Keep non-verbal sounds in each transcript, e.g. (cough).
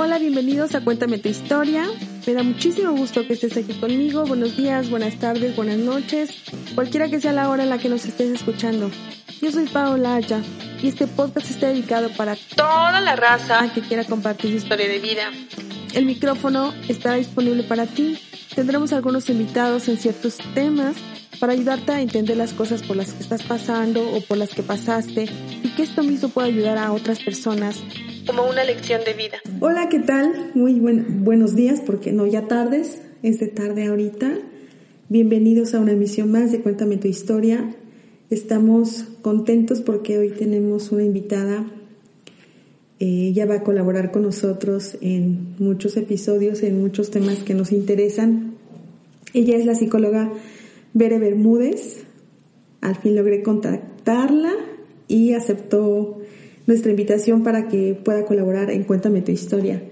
Hola, bienvenidos a Cuéntame tu historia. Me da muchísimo gusto que estés aquí conmigo. Buenos días, buenas tardes, buenas noches, cualquiera que sea la hora en la que nos estés escuchando. Yo soy Paola Aya y este podcast está dedicado para toda la raza que quiera compartir su historia de vida. El micrófono estará disponible para ti. Tendremos algunos invitados en ciertos temas para ayudarte a entender las cosas por las que estás pasando o por las que pasaste y que esto mismo pueda ayudar a otras personas como una lección de vida. Hola, ¿qué tal? Muy buenos días, porque no ya tardes, es de tarde ahorita. Bienvenidos a una emisión más de Cuéntame tu historia. Estamos contentos porque hoy tenemos una invitada. Eh, ella va a colaborar con nosotros en muchos episodios, en muchos temas que nos interesan. Ella es la psicóloga Bere Bermúdez. Al fin logré contactarla y aceptó nuestra invitación para que pueda colaborar en Cuéntame tu historia.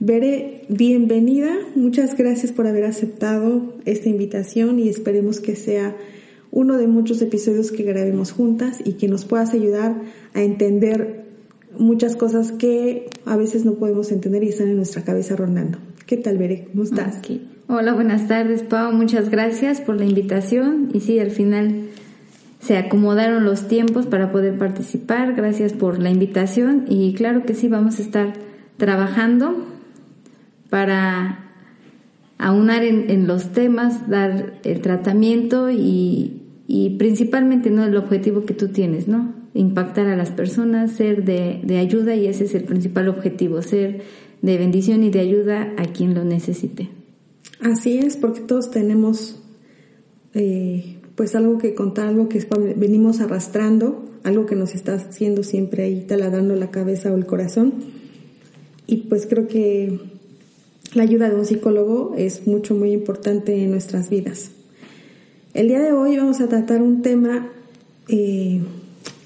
Bere, bienvenida. Muchas gracias por haber aceptado esta invitación y esperemos que sea uno de muchos episodios que grabemos juntas y que nos puedas ayudar a entender muchas cosas que a veces no podemos entender y están en nuestra cabeza rondando. ¿Qué tal, Bere? ¿Cómo estás? Hola, buenas tardes, Pau. Muchas gracias por la invitación. Y sí, al final se acomodaron los tiempos para poder participar. Gracias por la invitación y claro que sí, vamos a estar trabajando para aunar en, los temas, dar el tratamiento y, y, principalmente no el objetivo que tú tienes, ¿no? Impactar a las personas, ser de, de ayuda y ese es el principal objetivo, ser de bendición y de ayuda a quien lo necesite. Así es, porque todos tenemos eh, pues algo que contar, algo que venimos arrastrando, algo que nos está haciendo siempre ahí taladrando la cabeza o el corazón. Y pues creo que la ayuda de un psicólogo es mucho, muy importante en nuestras vidas. El día de hoy vamos a tratar un tema eh,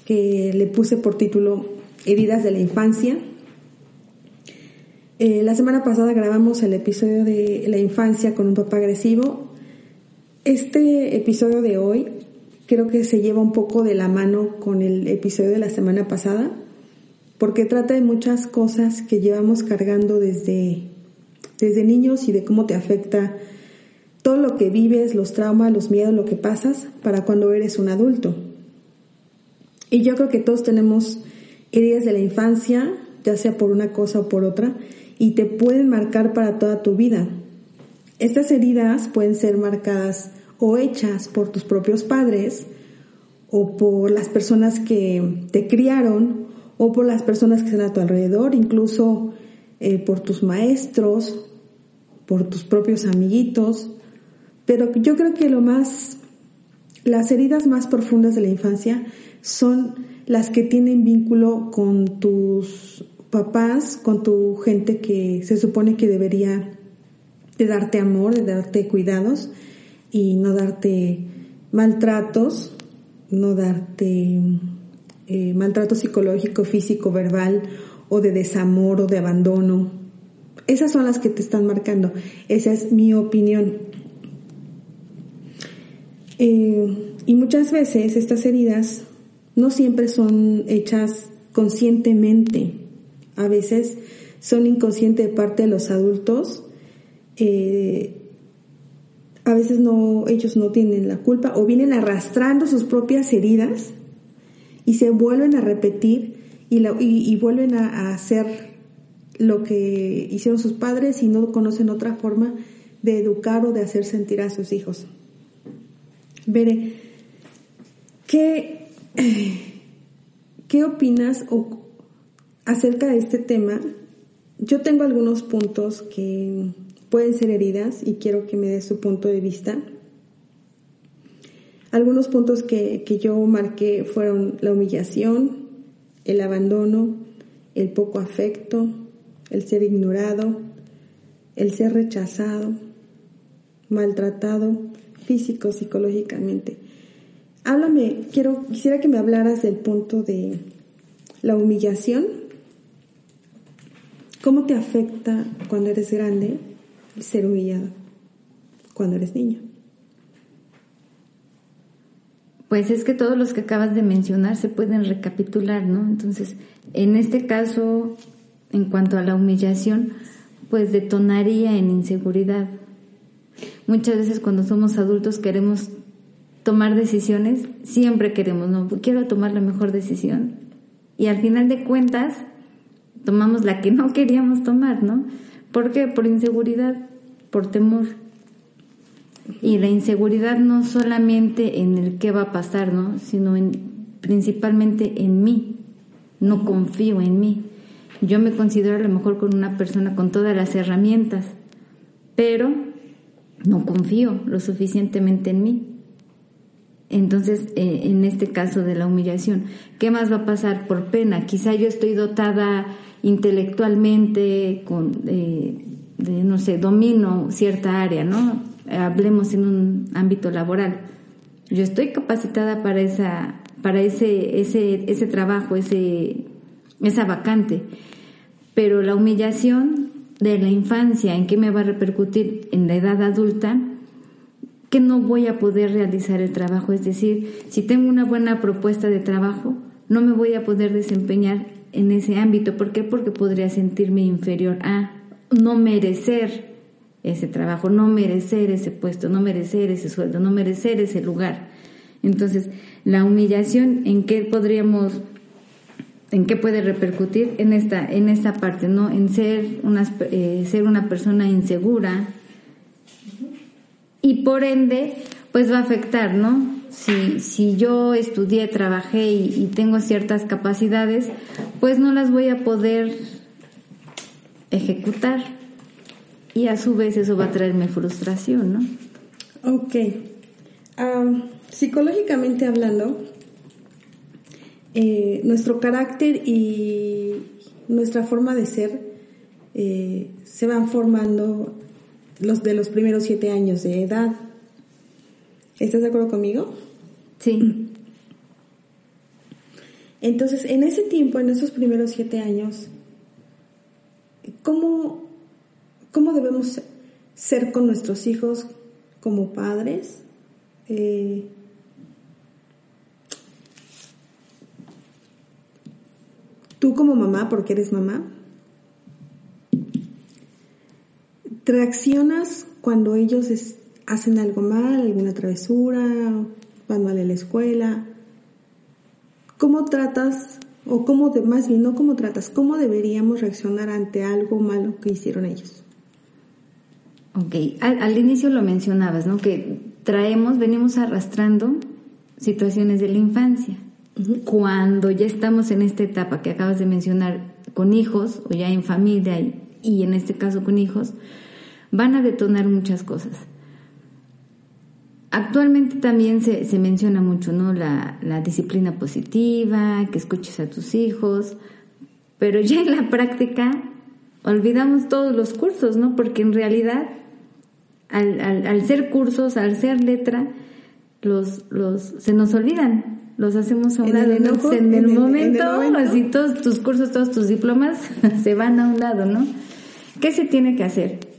que le puse por título Heridas de la Infancia. Eh, la semana pasada grabamos el episodio de la infancia con un papá agresivo este episodio de hoy creo que se lleva un poco de la mano con el episodio de la semana pasada, porque trata de muchas cosas que llevamos cargando desde, desde niños y de cómo te afecta todo lo que vives, los traumas, los miedos, lo que pasas para cuando eres un adulto. Y yo creo que todos tenemos heridas de la infancia, ya sea por una cosa o por otra, y te pueden marcar para toda tu vida. Estas heridas pueden ser marcadas o hechas por tus propios padres o por las personas que te criaron o por las personas que están a tu alrededor, incluso eh, por tus maestros, por tus propios amiguitos. Pero yo creo que lo más, las heridas más profundas de la infancia son las que tienen vínculo con tus papás, con tu gente que se supone que debería de darte amor, de darte cuidados y no darte maltratos, no darte eh, maltrato psicológico, físico, verbal o de desamor o de abandono. Esas son las que te están marcando. Esa es mi opinión. Eh, y muchas veces estas heridas no siempre son hechas conscientemente. A veces son inconscientes de parte de los adultos eh, a veces no, ellos no tienen la culpa o vienen arrastrando sus propias heridas y se vuelven a repetir y, vuelven a, hacer lo que hicieron sus padres y no conocen otra forma de educar o de hacer sentir a sus hijos. Veré, ¿qué, (clears throat) ¿qué opinas acerca de este tema? Yo tengo algunos puntos que pueden ser heridas y quiero que me des su punto de vista. Algunos puntos que, yo marqué fueron la humillación, el abandono, el poco afecto, el ser ignorado, el ser rechazado, maltratado físico, psicológicamente. Háblame, quiero, quisiera que me hablaras del punto de la humillación. ¿Cómo te afecta cuando eres grande? Ser humillado cuando eres niño. Pues es que todos los que acabas de mencionar se pueden recapitular, ¿no? Entonces, en este caso, en cuanto a la humillación, pues detonaría en inseguridad. Muchas veces cuando somos adultos queremos tomar decisiones, siempre queremos, no, quiero tomar la mejor decisión. Y al final de cuentas, tomamos la que no queríamos tomar, ¿no? ¿Por qué? Por inseguridad, por temor. Y la inseguridad no solamente en el qué va a pasar, ¿no? Sino en, principalmente en mí. No confío en mí. Yo me considero a lo mejor con una persona con todas las herramientas, pero no confío lo suficientemente en mí. Entonces, eh, en este caso de la humillación, ¿qué más va a pasar por pena? Quizá yo estoy dotada intelectualmente, con, eh, no sé, domino cierta área, ¿no? Hablemos en un ámbito laboral. Yo estoy capacitada para esa, para ese, ese, ese trabajo, ese, esa vacante. Pero la humillación de la infancia, ¿en qué me va a repercutir en la edad adulta? No voy a poder realizar el trabajo. Es decir, si tengo una buena propuesta de trabajo, no me voy a poder desempeñar en ese ámbito. ¿Por qué? Porque podría sentirme inferior a no merecer ese trabajo, no merecer ese puesto, no merecer ese sueldo, no merecer ese lugar. Entonces, la humillación, ¿en qué podríamos, en qué puede repercutir? En esta, en esta parte, ¿no? En ser una, eh, ser una persona insegura y por ende, pues va a afectar, ¿no? Si, si yo estudié, trabajé y, y tengo ciertas capacidades, pues no las voy a poder ejecutar y a su vez eso va a traerme frustración, ¿no? Ok. psicológicamente hablando, eh, nuestro carácter y nuestra forma de ser eh, se van formando los de los primeros siete años de edad. ¿Estás de acuerdo conmigo? Sí. Entonces, en ese tiempo, en esos primeros siete años, ¿cómo, cómo debemos ser con nuestros hijos como padres? Eh, tú como mamá, porque eres mamá, reaccionas cuando ellos hacen algo mal, alguna travesura, van mal en la escuela. ¿Cómo tratas, o cómo, de, más bien, no cómo tratas, cómo deberíamos reaccionar ante algo malo que hicieron ellos? Ok, al, inicio lo mencionabas, ¿no? Que traemos, venimos arrastrando situaciones de la infancia. Cuando ya estamos en esta etapa que acabas de mencionar, con hijos o ya en familia y en este caso con hijos, van a detonar muchas cosas. Actualmente también se, se menciona mucho, ¿no? La, la, disciplina positiva, que escuches a tus hijos, pero ya en la práctica olvidamos todos los cursos, ¿no? Porque en realidad, al, al, al ser cursos, al ser letra, los, los, se nos olvidan, los hacemos a un lado. en, el, momento, así todos tus cursos, todos tus diplomas (laughs) se van a un lado, ¿no? ¿Qué se tiene que hacer?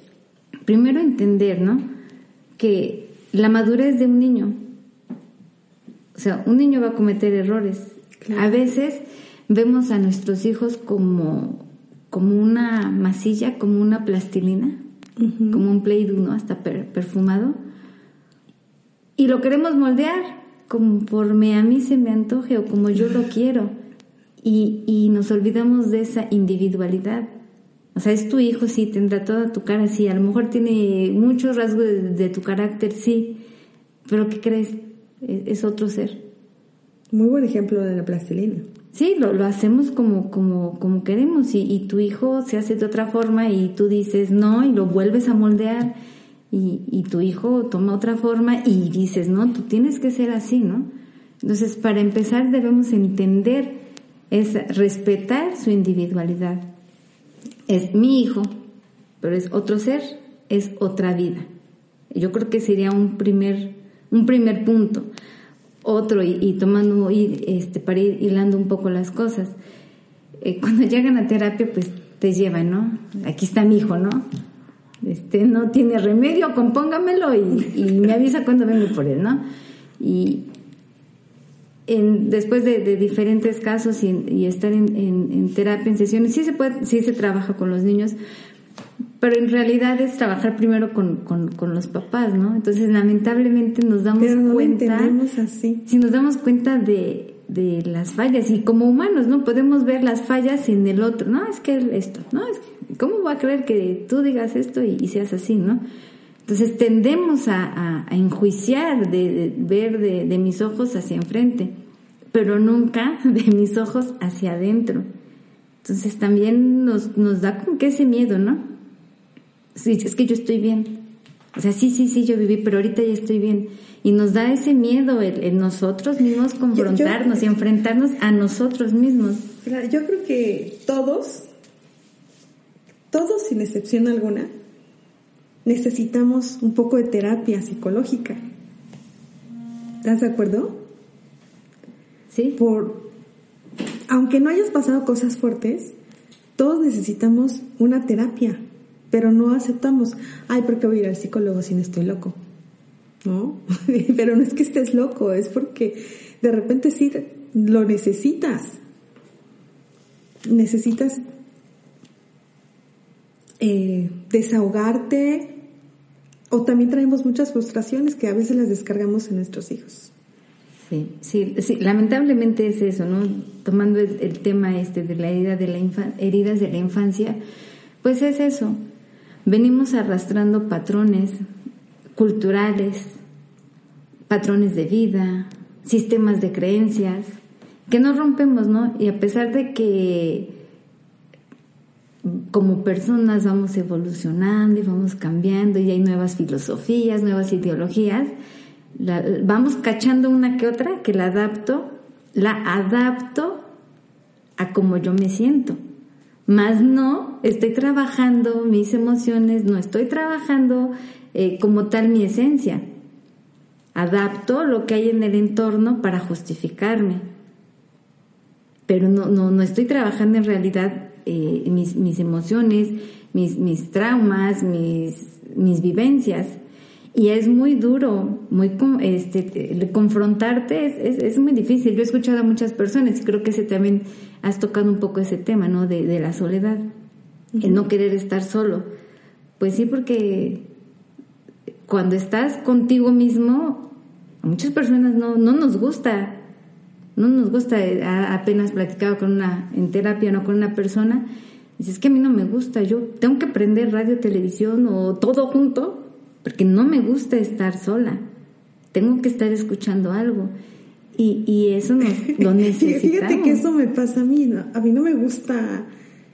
Primero entender, ¿no? Que la madurez de un niño, o sea, un niño va a cometer errores. A veces vemos a nuestros hijos como, como una masilla, como una plastilina, como un play ¿no? Hasta perfumado. Y lo queremos moldear conforme a mí se me antoje o como yo lo quiero. Y, y nos olvidamos de esa individualidad. O sea, es tu hijo, sí, tendrá toda tu cara, sí, a lo mejor tiene muchos rasgos de, tu carácter, sí, pero ¿qué crees? E, es, otro ser. Muy buen ejemplo de la plastilina. Sí, lo, lo hacemos como, como, como queremos y, y, tu hijo se hace de otra forma y tú dices no y lo vuelves a moldear y, y tu hijo toma otra forma y dices no, tú tienes que ser así, ¿no? Entonces, para empezar debemos entender, es respetar su individualidad es mi hijo, pero es otro ser, es otra vida. Yo creo que sería un primer, un primer punto. Otro, y, tomando, y, este, para ir hilando un poco las cosas. Eh, cuando (laughs) llegan a terapia, pues te llevan, ¿no? Aquí está mi hijo, ¿no? Este, no tiene remedio, compóngamelo y, y me avisa cuando vengo por él, ¿no? Y, en, después de, diferentes casos y, estar en, terapia, en sesiones, sí se puede, sí se trabaja con los niños, pero en realidad es trabajar primero con, los papás, ¿no? Entonces, lamentablemente nos damos cuenta. así. Si nos damos cuenta de, las fallas y como humanos, ¿no? Podemos ver las fallas en el otro, ¿no? Es que esto, ¿no? Es, ¿Cómo va a creer que tú digas esto y, seas así, ¿no? Entonces tendemos a, enjuiciar, de, ver de, mis ojos hacia enfrente, pero nunca (laughs) de mis ojos hacia adentro. Entonces también nos, nos da como que ese miedo, ¿no? Sí, es que yo estoy bien. O sea, sí, sí, sí, yo viví, pero ahorita ya estoy bien. Y nos da ese miedo en, nosotros mismos confrontarnos y enfrentarnos a nosotros mismos. Yo creo que todos, todos sin excepción alguna, necesitamos un poco de terapia psicológica. ¿Estás de acuerdo? Sí. Por, aunque no hayas pasado cosas fuertes, todos necesitamos una terapia pero no aceptamos, ay, ¿por qué voy a ir al psicólogo si no estoy loco? ¿No? (laughs) pero no es que estés loco, es porque de repente sí lo necesitas. Necesitas eh, desahogarte o también traemos muchas frustraciones que a veces las descargamos en nuestros hijos. Sí, sí, lamentablemente es eso, ¿no? Tomando el, tema este de la herida de la heridas de la infancia, pues es eso, venimos arrastrando patrones culturales, patrones de vida, sistemas de creencias, que no rompemos, ¿no? Y a pesar de que como personas vamos evolucionando y vamos cambiando y hay nuevas filosofías, nuevas ideologías, vamos cachando una que otra que la adapto, la adapto a como yo me siento más no estoy trabajando mis emociones, no estoy trabajando eh, como tal mi esencia. Adapto lo que hay en el entorno para justificarme, pero no, no, no estoy trabajando en realidad eh, mis, mis, emociones, mis, mis traumas, mis, mis vivencias. Y es muy duro, muy este, confrontarte es, es, muy difícil. Yo he escuchado a muchas personas y creo que ese también has tocado un poco ese tema, ¿no? De, de la soledad, el no querer estar solo. Pues sí, porque cuando estás contigo mismo, a muchas personas no, no nos gusta, no nos gusta, eh, apenas platicaba con una, en terapia, no con una persona, dices es que a mí no me gusta, yo tengo que prender radio, televisión o todo junto porque no me gusta estar sola, tengo que estar escuchando algo. Y, y eso nos, (laughs) lo necesitamos. Fíjate que eso me pasa a mí, a mí no me gusta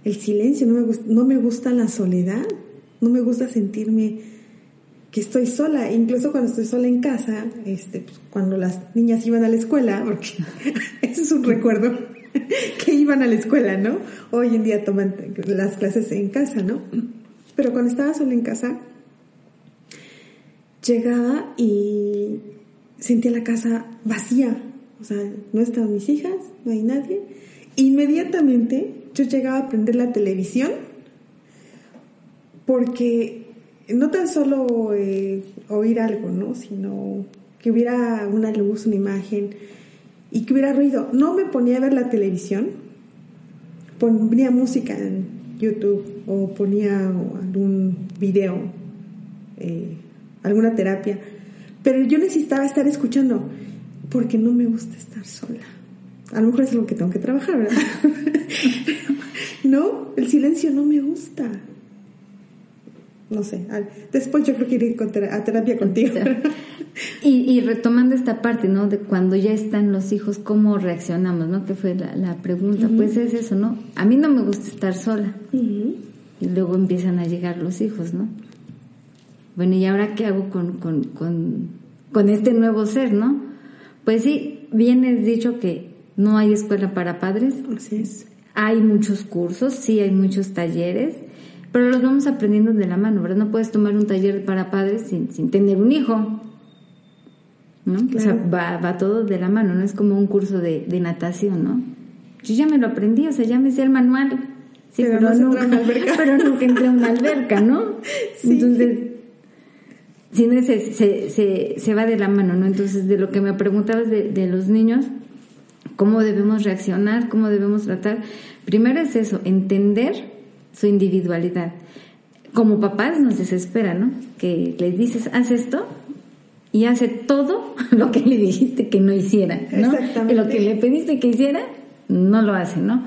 el silencio, no me, gusta, no me gusta la soledad, no me gusta sentirme que estoy sola, incluso cuando estoy sola en casa, este, pues, cuando las niñas iban a la escuela, porque (laughs) eso es un recuerdo, (laughs) que iban a la escuela, ¿no? Hoy en día toman las clases en casa, ¿no? Pero cuando estaba sola en casa, llegaba y sentía la casa vacía. O sea, no estaban mis hijas, no hay nadie. Inmediatamente yo llegaba a prender la televisión porque no tan solo eh, oír algo, ¿no? Sino que hubiera una luz, una imagen y que hubiera ruido. No me ponía a ver la televisión, ponía música en YouTube o ponía algún video eh, alguna terapia, pero yo necesitaba estar escuchando porque no me gusta estar sola. A lo mejor es lo que tengo que trabajar, ¿verdad? (laughs) no, el silencio no me gusta. No sé, después yo creo que iré a terapia contigo. (laughs) (laughs) y, retomando esta parte, ¿no? De cuando ya están los hijos, ¿cómo reaccionamos, no? Que fue la, pregunta. Pues es eso, ¿no? A mí no me gusta estar sola. Y luego empiezan a llegar los hijos, ¿no? bueno, ¿y ahora qué hago con, con, con, este nuevo ser, no? Pues sí, bien es dicho que no hay escuela para padres. Así es. Hay muchos cursos, sí hay muchos talleres, pero los vamos aprendiendo de la mano, ¿verdad? No puedes tomar un taller para padres sin, sin tener un hijo. ¿no? O sea, va, va, todo de la mano, no es como un curso de, de, natación, ¿no? Yo ya me lo aprendí, o sea, ya me sé el manual. Sí, pero, nunca, (laughs) pero nunca entré a una alberca, ¿no? Sí. Entonces, si se, se, se, va de la mano, ¿no? Entonces, de lo que me preguntabas de, de los niños, cómo debemos reaccionar, cómo debemos tratar. Primero es eso, entender su individualidad. Como papás nos desespera, ¿no? Que le dices, haz esto y hace todo (laughs) lo que le dijiste que no hiciera, ¿no? Exactamente. Lo que le pediste que hiciera, no lo hace, ¿no?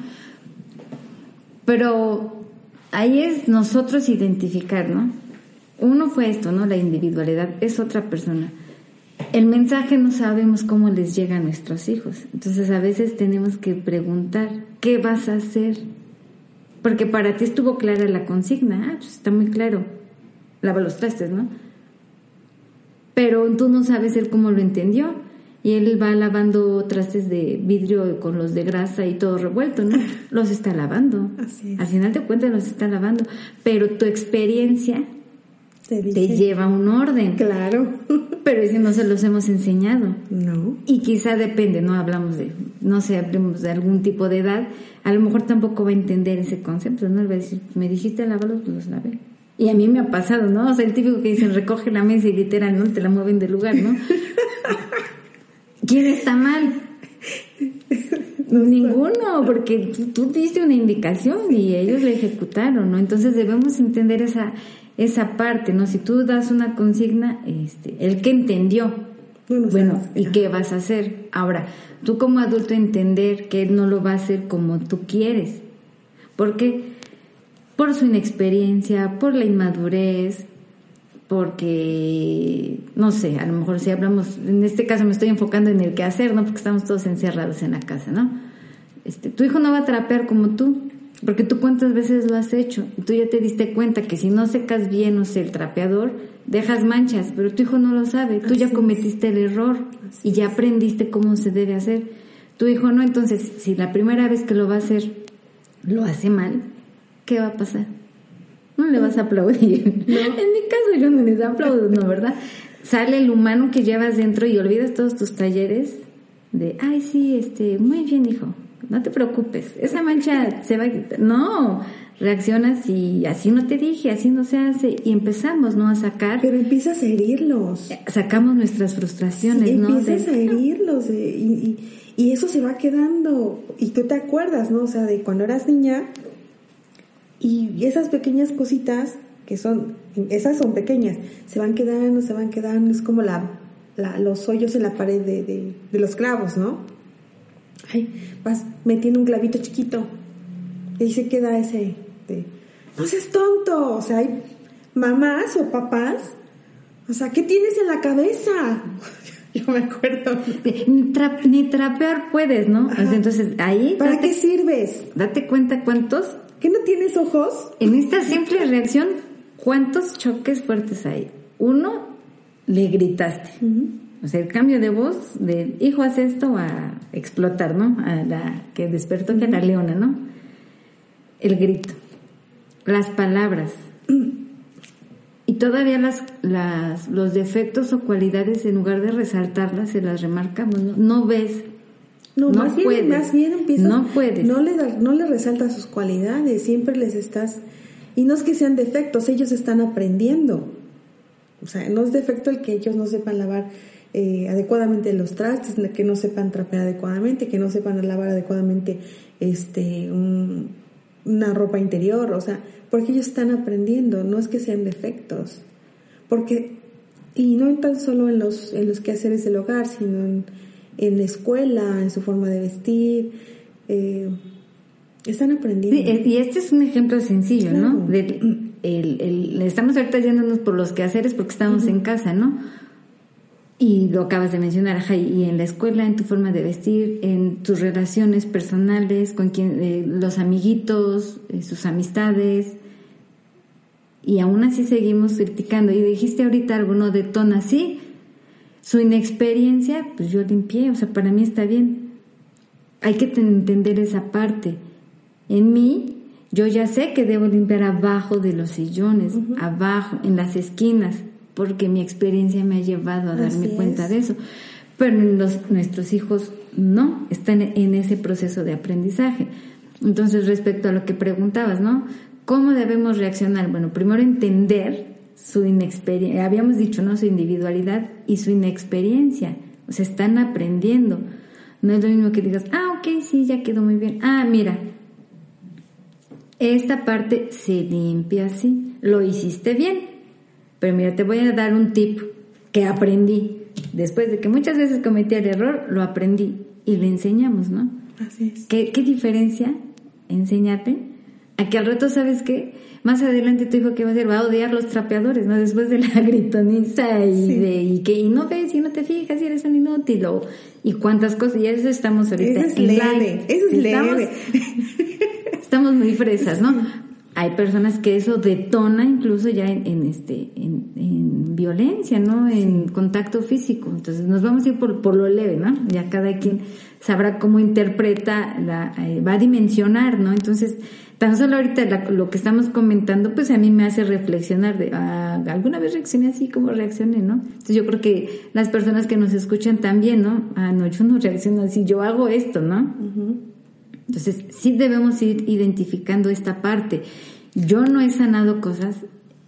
Pero ahí es nosotros identificar, ¿no? Uno fue esto, ¿no? La individualidad es otra persona. El mensaje no sabemos cómo les llega a nuestros hijos. Entonces a veces tenemos que preguntar, ¿qué vas a hacer? Porque para ti estuvo clara la consigna. Ah, pues está muy claro. Lava los trastes, ¿no? Pero tú no sabes él cómo lo entendió y él va lavando trastes de vidrio con los de grasa y todo revuelto, ¿no? (laughs) Los está lavando. Así Al final de cuentas los está lavando, pero tu experiencia te, lleva un orden. Claro. (laughs) Pero ese no se los hemos enseñado. No. Y quizá depende, no hablamos de, no sé, hablemos de algún tipo de edad, a lo mejor tampoco va a entender ese concepto, ¿no? Él va a decir, me dijiste lavarlos, pues los lavé. Y a mí me ha pasado, ¿no? O sea, el típico que dicen recoge la mesa y literal, ¿no? Te la mueven de lugar, ¿no? (laughs) ¿Quién está mal? Ninguno, porque tú, diste una indicación y ellos la ejecutaron, ¿no? Entonces debemos entender esa, esa parte, ¿no? Si tú das una consigna, este, el que entendió, bueno, ¿y qué vas a hacer? Ahora, tú como adulto entender que él no lo va a hacer como tú quieres. porque Por su inexperiencia, por la inmadurez, porque, no sé, a lo mejor si hablamos, en este caso me estoy enfocando en el qué hacer, ¿no? Porque estamos todos encerrados en la casa, ¿no? Este, tu hijo no va a trapear como tú, porque tú cuántas veces lo has hecho, y tú ya te diste cuenta que si no secas bien, o sea, el trapeador, dejas manchas, pero tu hijo no lo sabe, tú ya cometiste el error y ya aprendiste cómo se debe hacer. Tu hijo no, entonces, si la primera vez que lo va a hacer lo hace mal, ¿qué va a pasar? no le vas a aplaudir. (laughs) En mi caso yo no les aplaudo, ¿no? ¿Verdad? Sale el humano que llevas dentro y olvidas todos tus talleres de, ay, sí, este, muy bien, hijo, no te preocupes, esa mancha se va a quitar. No, reaccionas y así no te dije, así no se hace y empezamos, ¿no? A sacar. Pero empiezas a herirlos. Sacamos nuestras frustraciones, ¿no? Empiezas a herirlos y, y eso se va quedando y tú te acuerdas, ¿no? O sea, de cuando eras niña y esas pequeñas cositas, que son, esas son pequeñas, se van quedando, se van quedando, es como la, los hoyos en la pared de, los clavos, ¿no? Ay, vas metiendo un clavito chiquito y ahí se queda ese, de, no seas tonto, o sea, hay mamás o papás, o sea, ¿qué tienes en la cabeza? (laughs) Yo me acuerdo. Ni, trapear puedes, ¿no? Entonces ahí... ¿Para qué sirves? Date cuenta cuántos ¿Qué no tienes ojos? En esta simple reacción, ¿cuántos choques fuertes hay? Uno, le gritaste. O sea, el cambio de voz de hijo hace esto a explotar, ¿no? A la que despertó que la leona, ¿no? El grito, las palabras. Y todavía las, las, los defectos o cualidades, en lugar de resaltarlas, se las remarcamos, ¿no? No ves no, más, bien, más bien empiezas, no puedes. No le, no le resaltas sus cualidades, siempre les estás... Y no es que sean defectos, ellos están aprendiendo. O sea, no es defecto el que ellos no sepan lavar eh, adecuadamente los trastes, que no sepan trapear adecuadamente, que no sepan lavar adecuadamente este una ropa interior, o sea, porque ellos están aprendiendo, no es que sean defectos. Porque, y no tan solo en los, en los quehaceres del hogar, sino en en la escuela, en su forma de vestir. Eh, están aprendiendo. y este es un ejemplo sencillo, ¿no? el, estamos ahorita yéndonos por los quehaceres porque estamos en casa, ¿no? Y lo acabas de mencionar, y en la escuela, en tu forma de vestir, en tus relaciones personales, con quien, eh, los amiguitos, eh, sus amistades, y aún así seguimos criticando. Y dijiste ahorita algo, ¿no? Detona, sí, su inexperiencia, pues yo limpié, o sea, para mí está bien. Hay que entender esa parte. En mí, yo ya sé que debo limpiar abajo de los sillones, abajo, en las esquinas, porque mi experiencia me ha llevado a darme cuenta de eso. Pero los, nuestros hijos no, están en ese proceso de aprendizaje. Entonces, respecto a lo que preguntabas, ¿no? ¿Cómo debemos reaccionar? Bueno, primero entender su inexperiencia, habíamos dicho, ¿no? Su individualidad y su inexperiencia. O sea, están aprendiendo. No es lo mismo que digas, ah, ok, sí, ya quedó muy bien. Ah, mira, esta parte se limpia así, lo hiciste bien. Pero mira, te voy a dar un tip que aprendí. Después de que muchas veces cometí el error, lo aprendí y le enseñamos, ¿no? Así es. ¿Qué, qué diferencia enseñarte a que al rato sabes que más adelante tu hijo que va a hacer va a odiar los trapeadores, ¿no? Después de la (laughs) gritoniza y de y que y no ves y no te fijas y eres un inútil o, y cuántas cosas y eso estamos ahorita Eso es leve, eso es estamos, leve. (laughs) estamos muy fresas, ¿no? Hay personas que eso detona incluso ya en, en este en, en violencia, ¿no? En contacto físico. Entonces nos vamos a ir por, por lo leve, ¿no? Ya cada quien sabrá cómo interpreta, la, eh, va a dimensionar, ¿no? Entonces, tan solo ahorita la- lo que estamos comentando, pues a mí me hace reflexionar de, ah, alguna vez reaccioné así como reaccioné, ¿no? Entonces yo creo que las personas que nos escuchan también, ¿no? Ah, no, yo no reacciono así, yo hago esto, ¿no? Entonces, sí debemos ir identificando esta parte. Yo no he sanado cosas,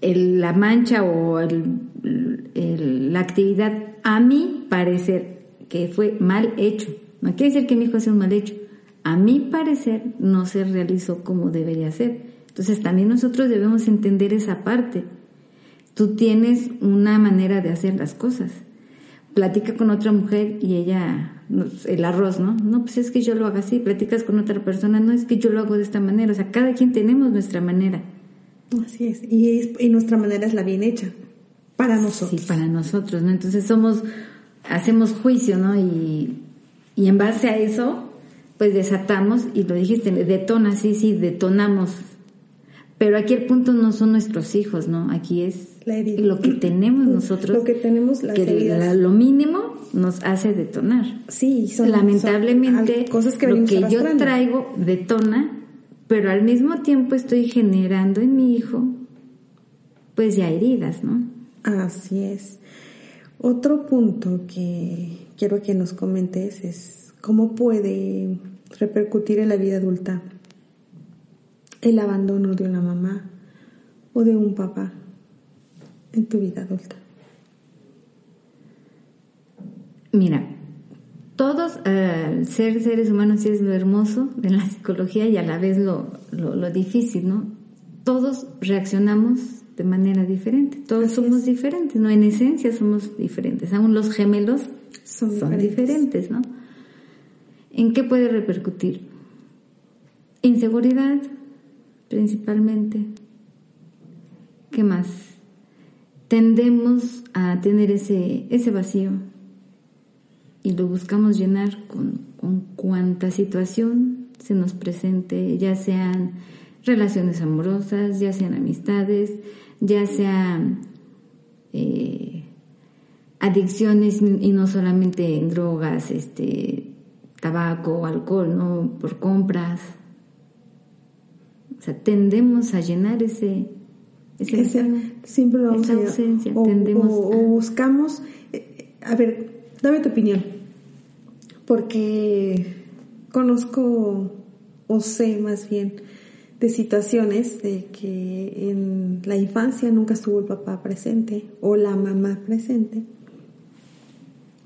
el- la mancha o el- la actividad, a mi parecer, que fue mal hecho. No quiere decir que mi hijo sea un mal hecho. A mi parecer, no se realizó como debería ser. Entonces, también nosotros debemos entender esa parte. Tú tienes una manera de hacer las cosas platica con otra mujer y ella, el arroz, ¿no? No, pues es que yo lo hago así, platicas con otra persona, no es que yo lo hago de esta manera, o sea, cada quien tenemos nuestra manera. Así es. Y, es- y nuestra manera es la bien hecha. Para nosotros. Sí, para nosotros, ¿no? Entonces somos, hacemos juicio, ¿no? Y, y en base a eso, pues desatamos, y lo dijiste, detona, sí, sí, detonamos. Pero aquí el punto no son nuestros hijos, ¿no? Aquí es La herida. lo que tenemos nosotros. Lo que tenemos, las que la- lo mínimo nos hace detonar. Sí, son Lamentablemente, son cosas que lo que yo traigo detona, pero al mismo tiempo estoy generando en mi hijo, pues ya heridas, ¿no? Así es. Otro punto que quiero que nos comentes es cómo puede repercutir en la vida adulta el abandono de una mamá o de un papá en tu vida adulta. Mira, todos, eh, ser seres humanos sí es lo hermoso de la psicología y a la vez lo, lo, lo difícil, ¿no? Todos reaccionamos de manera diferente, todos Así somos es. diferentes, ¿no? En esencia somos diferentes, aún los gemelos Son son, diferentes. diferentes, ¿no? ¿En qué puede repercutir? Inseguridad, principalmente. ¿Qué más? Tendemos a tener ese, ese vacío y lo buscamos llenar con, con cuanta situación se nos presente, ya sean relaciones amorosas, ya sean amistades, ya sean eh, adicciones y no solamente en drogas, este, tabaco, alcohol, no por compras. O sea, tendemos a llenar ese Ese- vacío. siempre lo vamos Esa a o, tendemos o- a- o buscamos, eh, a ver, dame tu opinión, porque conozco o sé más bien de situaciones de que en la infancia nunca estuvo el papá presente o la mamá presente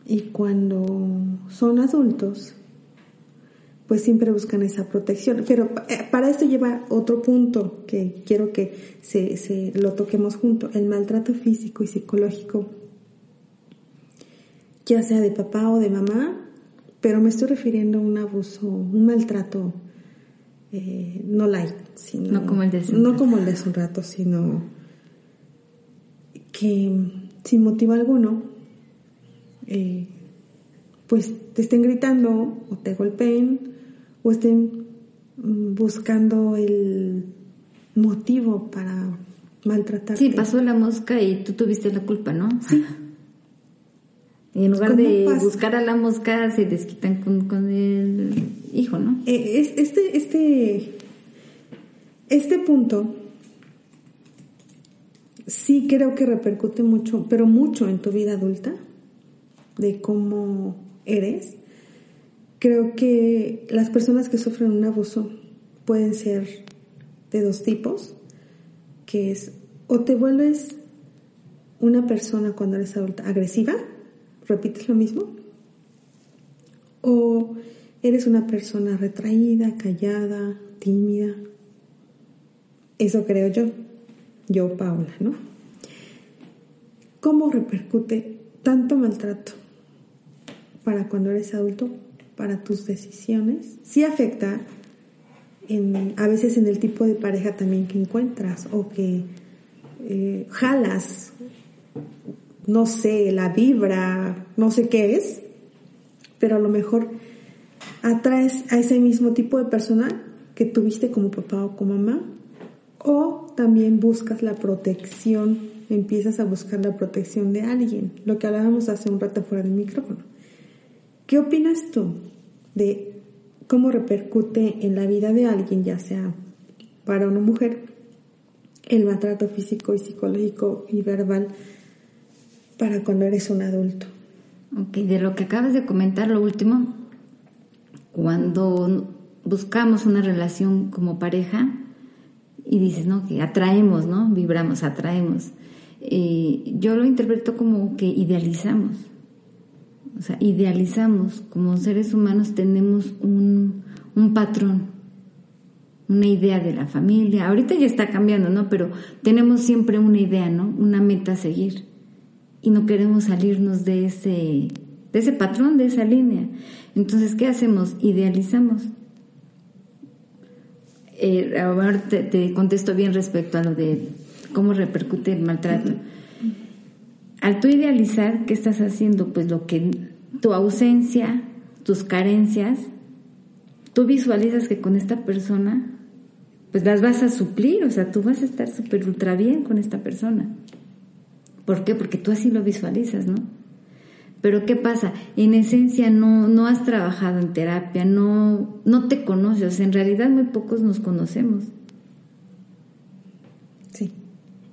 y cuando son adultos pues siempre buscan esa protección. Pero eh, para esto lleva otro punto que quiero que se, se lo toquemos junto, el maltrato físico y psicológico, ya sea de papá o de mamá, pero me estoy refiriendo a un abuso, un maltrato eh, no light, sino, No como el de hace un no rato. como el de hace un rato, sino que sin motivo alguno eh, pues te estén gritando o te golpeen o estén mm, buscando el motivo para maltratarte. Sí, pasó la mosca y tú tuviste la culpa, ¿no? Sí. Y (laughs) en lugar ¿Cómo de pasa? buscar a la mosca, se desquitan con, con el hijo, ¿no? Eh, es- este, este, este punto sí creo que repercute mucho, pero mucho en tu vida adulta, de cómo eres. Creo que las personas que sufren un abuso pueden ser de dos tipos, que es o te vuelves una persona cuando eres adulta agresiva, repites lo mismo, ¿O eres una persona retraída, callada, tímida? Eso creo yo, yo Paula, ¿no? ¿Cómo repercute tanto maltrato para cuando eres adulto, para tus decisiones? Sí afecta a veces en el tipo de pareja también que encuentras o que eh, jalas, no sé, la vibra, no sé qué es, pero a lo mejor atraes a ese mismo tipo de persona que tuviste como papá o como mamá o también buscas la protección, empiezas a buscar la protección de alguien, lo que hablábamos hace un rato fuera del micrófono. ¿Qué opinas tú de cómo repercute en la vida de alguien, ya sea para una mujer, el maltrato físico y psicológico y verbal para cuando eres un adulto? Ok, de lo que acabas de comentar, lo último, cuando buscamos una relación como pareja, y dices, ¿no? Que atraemos, ¿no? Vibramos, atraemos. Eh, yo lo interpreto como que idealizamos. O sea, idealizamos. Como seres humanos tenemos un, un patrón, una idea de la familia. Ahorita ya está cambiando, ¿no? Pero tenemos siempre una idea, ¿no? Una meta a seguir. Y no queremos salirnos de ese, de ese patrón, de esa línea. Entonces, ¿qué hacemos? Idealizamos eh, ahora te, contesto bien respecto a lo de cómo repercute el maltrato. Al tú idealizar, ¿qué estás haciendo? Pues lo que tu ausencia, tus carencias, tú visualizas que con esta persona, pues las vas a suplir, o sea, tú vas a estar súper ultra bien con esta persona. ¿Por qué? Porque tú así lo visualizas, ¿no? Pero ¿qué pasa? En esencia no, no has trabajado en terapia, no, no te conoces, en realidad muy pocos nos conocemos. Sí.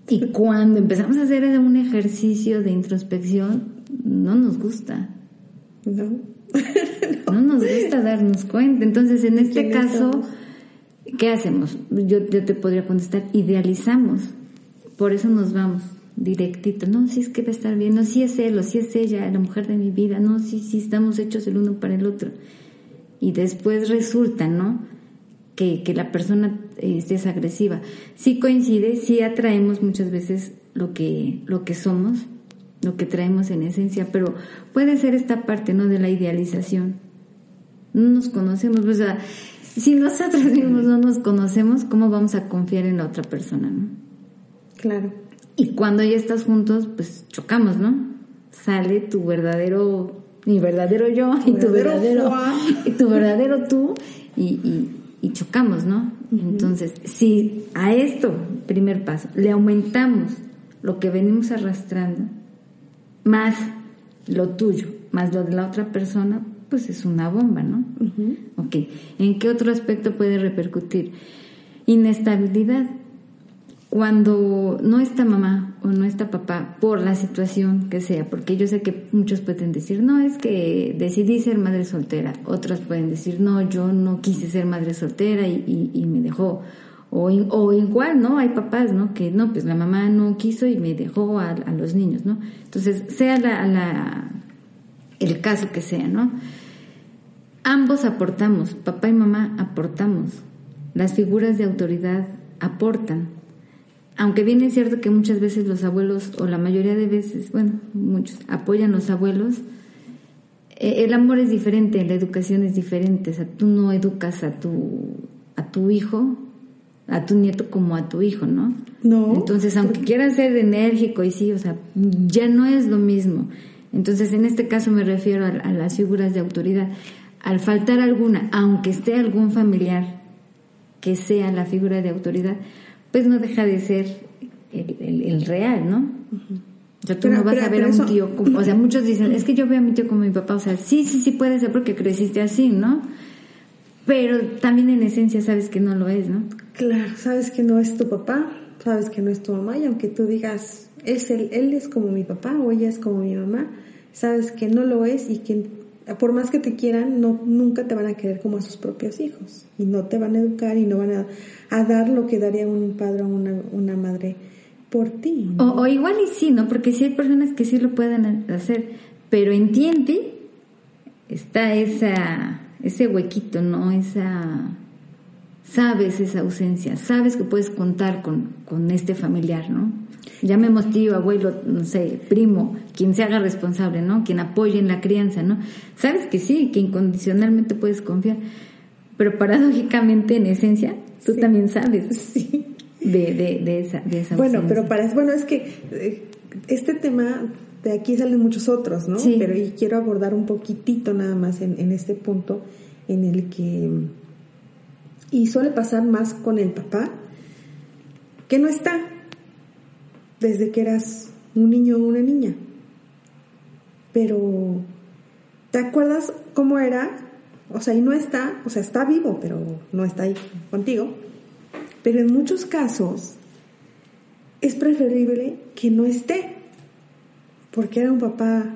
Y cuando empezamos a hacer un ejercicio de introspección, no nos gusta. No. (laughs) no. nos gusta darnos cuenta. Entonces, en este caso, ¿qué hacemos? Yo, yo te podría contestar, idealizamos. Por eso nos vamos directito, no, si es que va a estar bien, no, si es él o si es ella, la mujer de mi vida, no, si, si estamos hechos el uno para el otro. Y después resulta, ¿no? Que, que la persona es agresiva. Sí coincide, sí atraemos muchas veces lo que, lo que somos, lo que traemos en esencia, pero puede ser esta parte, ¿no? De la idealización. No nos conocemos, o sea, si nosotros mismos no nos conocemos, ¿cómo vamos a confiar en la otra persona, no? Claro. Y cuando ya estás juntos, pues chocamos, ¿no? Sale tu verdadero, mi verdadero yo y tu verdadero, (laughs) y tu verdadero tú y, y, chocamos, ¿no? Entonces, si a esto, primer paso, le aumentamos lo que venimos arrastrando, más lo tuyo, más lo de la otra persona, pues es una bomba, ¿no? Ok, ¿en qué otro aspecto puede repercutir? Inestabilidad cuando no está mamá o no está papá por la situación que sea, porque yo sé que muchos pueden decir, no, es que decidí ser madre soltera, otros pueden decir, no, yo no quise ser madre soltera y, me dejó, o, igual, ¿no? Hay papás, ¿no? Que no, pues la mamá no quiso y me dejó a, los niños, ¿no? Entonces, sea la, la, el caso que sea, ¿no? Ambos aportamos, papá y mamá aportamos, las figuras de autoridad aportan, aunque bien es cierto que muchas veces los abuelos, o la mayoría de veces, bueno, muchos apoyan los abuelos, eh, el amor es diferente, la educación es diferente, o sea, tú no educas a tu, a tu hijo, a tu nieto como a tu hijo, ¿no? No. Entonces, aunque quieras ser enérgico y sí, o sea, ya no es lo mismo. Entonces, en este caso me refiero a, a las figuras de autoridad. Al faltar alguna, aunque esté algún familiar que sea la figura de autoridad, pues no deja de ser el, real, ¿no? O sea, tú no vas a ver a un tío como, o sea, (clears throat) muchos dicen, es que yo veo a mi tío como mi papá, o sea, sí, sí, sí puede ser porque creciste así, ¿no? Pero también en esencia sabes que no lo es, ¿no? Claro, sabes que no es tu papá, sabes que no es tu mamá y aunque tú digas, es él, él es como mi papá o ella es como mi mamá, sabes que no lo es y que por más que te quieran, no, nunca te van a querer como a sus propios hijos y no te van a educar y no van a, dar lo que daría un padre o una, madre por ti. O, igual y sí, ¿no? Porque sí hay personas que sí lo pueden hacer, pero entiende está esa, ese huequito, ¿no? Esa, sabes esa ausencia, sabes que puedes contar con, con este familiar, ¿no? Llamemos tío, abuelo, no sé, primo, quien se haga responsable, ¿no? Quien apoye en la crianza, ¿no? Sabes que sí, que incondicionalmente puedes confiar, pero paradójicamente, en esencia, tú también sabes (laughs) Sí. de, de, de esa, de esa Bueno, ausencia. pero para bueno, es que eh, este tema de aquí salen muchos otros, ¿no? Sí. Pero y quiero abordar un poquitito nada más en, en este punto en el que y suele pasar más con el papá que no está desde que eras un niño o una niña. Pero ¿te acuerdas cómo era? O sea, y no está, o sea, está vivo, pero no está ahí contigo. Pero en muchos casos es preferible que no esté, porque era un papá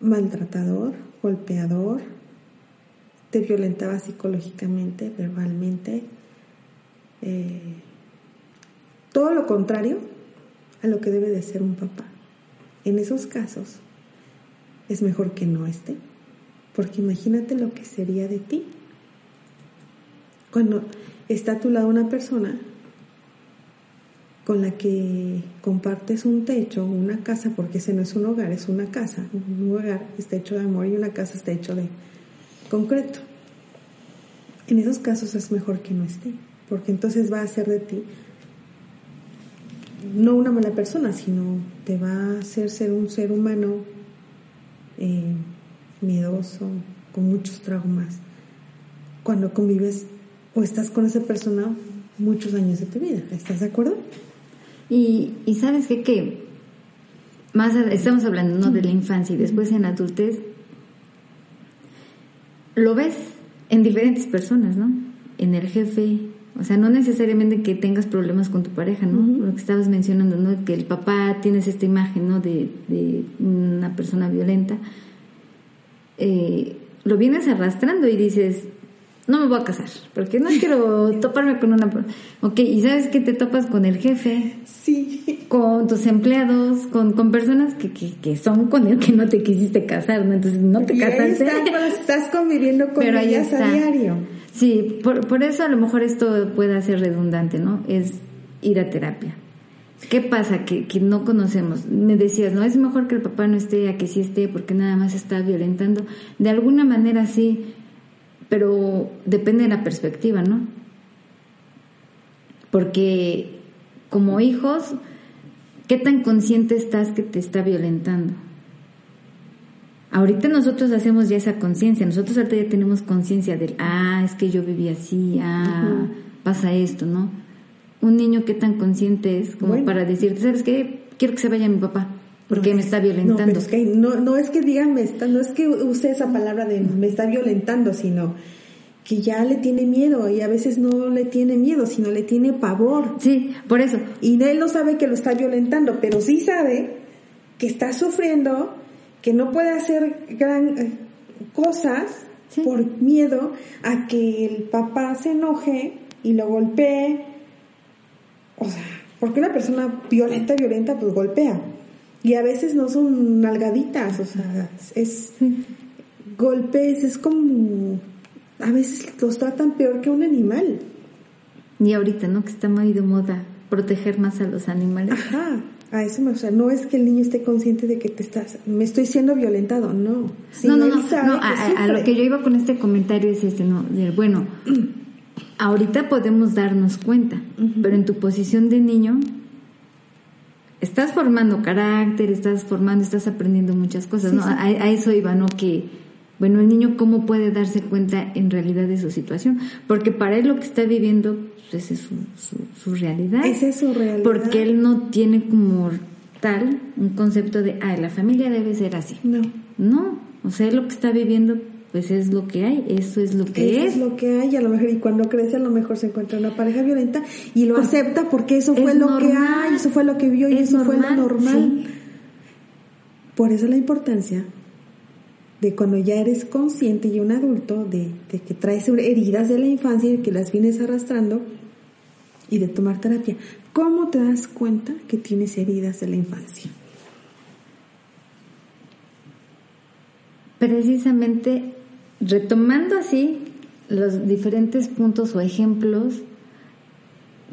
maltratador, golpeador, te violentaba psicológicamente, verbalmente, eh, todo lo contrario a lo que debe de ser un papá. En esos casos es mejor que no esté, porque imagínate lo que sería de ti cuando está a tu lado una persona con la que compartes un techo, una casa, porque ese no es un hogar, es una casa. Un hogar está hecho de amor y una casa está hecho de concreto. En esos casos es mejor que no esté, porque entonces va a hacer de ti no una mala persona, sino te va a hacer ser un ser humano eh, miedoso, con muchos traumas, cuando convives o estás con esa persona muchos años de tu vida. ¿Estás de acuerdo? Y, y sabes qué, que más estamos hablando ¿no? de la infancia y después en adultez, lo ves en diferentes personas, ¿no? En el jefe, o sea, no necesariamente que tengas problemas con tu pareja, ¿no? Lo que estabas mencionando, ¿no? Que el papá tienes esta imagen, ¿no? De, de una persona violenta. Eh, lo vienes arrastrando y dices, no me voy a casar, porque no (laughs) quiero toparme con una... Ok, y sabes que te topas con el jefe, Sí. con tus empleados, con, con personas que, que, que son con el que no te quisiste casar, ¿no? Entonces no te Y ahí casaste. está, estás conviviendo con Pero ellas a diario. Sí, por, por eso a lo mejor esto puede ser redundante, ¿no? Es ir a terapia. ¿Qué pasa? Que, que no conocemos. Me decías, ¿no? Es mejor que el papá no esté a que sí esté porque nada más está violentando. De alguna manera sí, pero depende de la perspectiva, ¿no? Porque como hijos, ¿qué tan consciente estás que te está violentando? Ahorita nosotros hacemos ya esa conciencia, nosotros ahorita ya tenemos conciencia del, ah, es que yo viví así, ah, pasa esto, ¿no? Un niño qué tan consciente es como Bueno. para decirte, ¿sabes qué? Quiero que se vaya mi papá, porque No, me está No, violentando. pero es que no, no es que digan, me está, no es que use esa palabra de me está violentando, sino que ya le tiene miedo y a veces no le tiene miedo, sino le tiene pavor. Sí, por eso. Y él no sabe que lo está violentando, pero sí sabe que está sufriendo, que no puede hacer gran eh, cosas Sí. por miedo a que el papá se enoje y lo golpee. O sea, porque una persona violenta, violenta, pues golpea. Y a veces no son nalgaditas, o sea, es golpes, es como a veces los tratan peor que un animal. Y ahorita, ¿no? Que está muy de moda proteger más a los animales. Ajá, a eso me, o sea, no es que el niño esté consciente de que te estás, me estoy siendo violentado, no. No, no, no, no, a, lo que yo iba con este comentario es este, no, de, bueno, (clears throat) ahorita podemos darnos cuenta, pero en tu posición de niño estás formando carácter, estás formando, estás aprendiendo muchas cosas, Sí, ¿no? sí. A, a eso iba, ¿no? Que, bueno, el niño cómo puede darse cuenta en realidad de su situación, porque para él lo que está viviendo, esa es su, su, su realidad. Esa es su realidad. Porque él no tiene como tal un concepto de, ah, la familia debe ser así. No, No, o sea, lo que está viviendo, pues es lo que hay, eso es lo que eso es. es lo que hay, a lo mejor, y cuando crece a lo mejor se encuentra una pareja violenta y lo acepta porque eso es fue lo que hay, eso fue lo que vio y Es eso fue lo normal, normal. sí. Por eso la importancia de cuando ya eres consciente y un adulto de, que traes heridas de la infancia y que las vienes arrastrando y de tomar terapia. ¿Cómo te das cuenta que tienes heridas de la infancia? precisamente retomando así los diferentes puntos o ejemplos,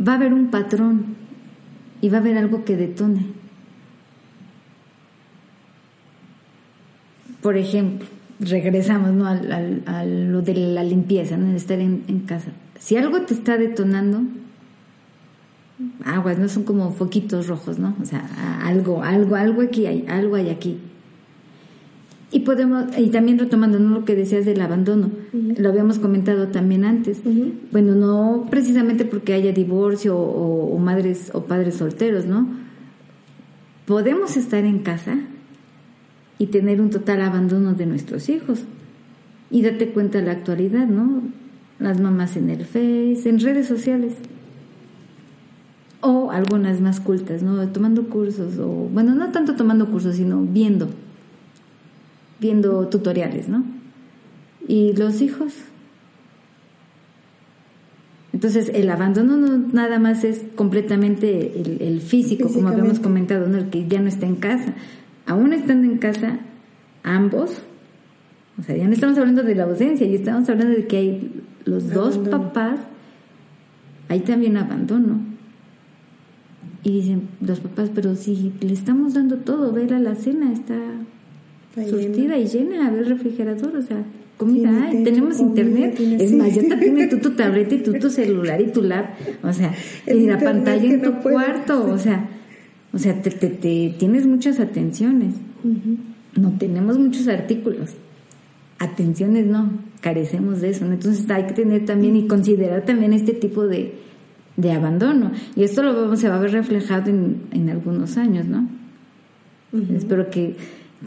va a haber un patrón y va a haber algo que detone. Por ejemplo, regresamos ¿no? a, lo de la limpieza, ¿no? estar en, en, casa. Si algo te está detonando, aguas, no son como foquitos rojos, ¿no? O sea, algo, algo, algo aquí hay, algo hay aquí. Y podemos, y también retomando ¿no? lo que decías del abandono, lo habíamos comentado también antes. Bueno, no precisamente porque haya divorcio o, madres o padres solteros, ¿no? Podemos estar en casa y tener un total abandono de nuestros hijos. Y date cuenta de la actualidad, ¿no? Las mamás en el Face, en redes sociales. O algunas más cultas, ¿no? Tomando cursos, o bueno, no tanto tomando cursos, sino viendo viendo tutoriales, ¿no? Y los hijos. Entonces, el abandono no nada más es completamente el, físico, como habíamos comentado, ¿no? el que ya no está en casa. Aún estando en casa, ambos, o sea, ya no estamos hablando de la ausencia, ya estamos hablando de que hay los dos papás, hay también abandono. Y dicen los papás, pero si le estamos dando todo, ver a la cena, está surtida y llena, a ver refrigerador, o sea, comida tenemos internet, es más, ya te tienes tú tu (laughs) tableta y tú tu celular y tu lap, o sea, y la pantalla en tu cuarto, o sea, o sea, te, te, tienes muchas atenciones, no tenemos muchos artículos, atenciones no, carecemos de eso, entonces hay que tener también y considerar también este tipo de, de abandono, y esto lo vamos, se va a ver reflejado en, en algunos años, ¿no? Espero que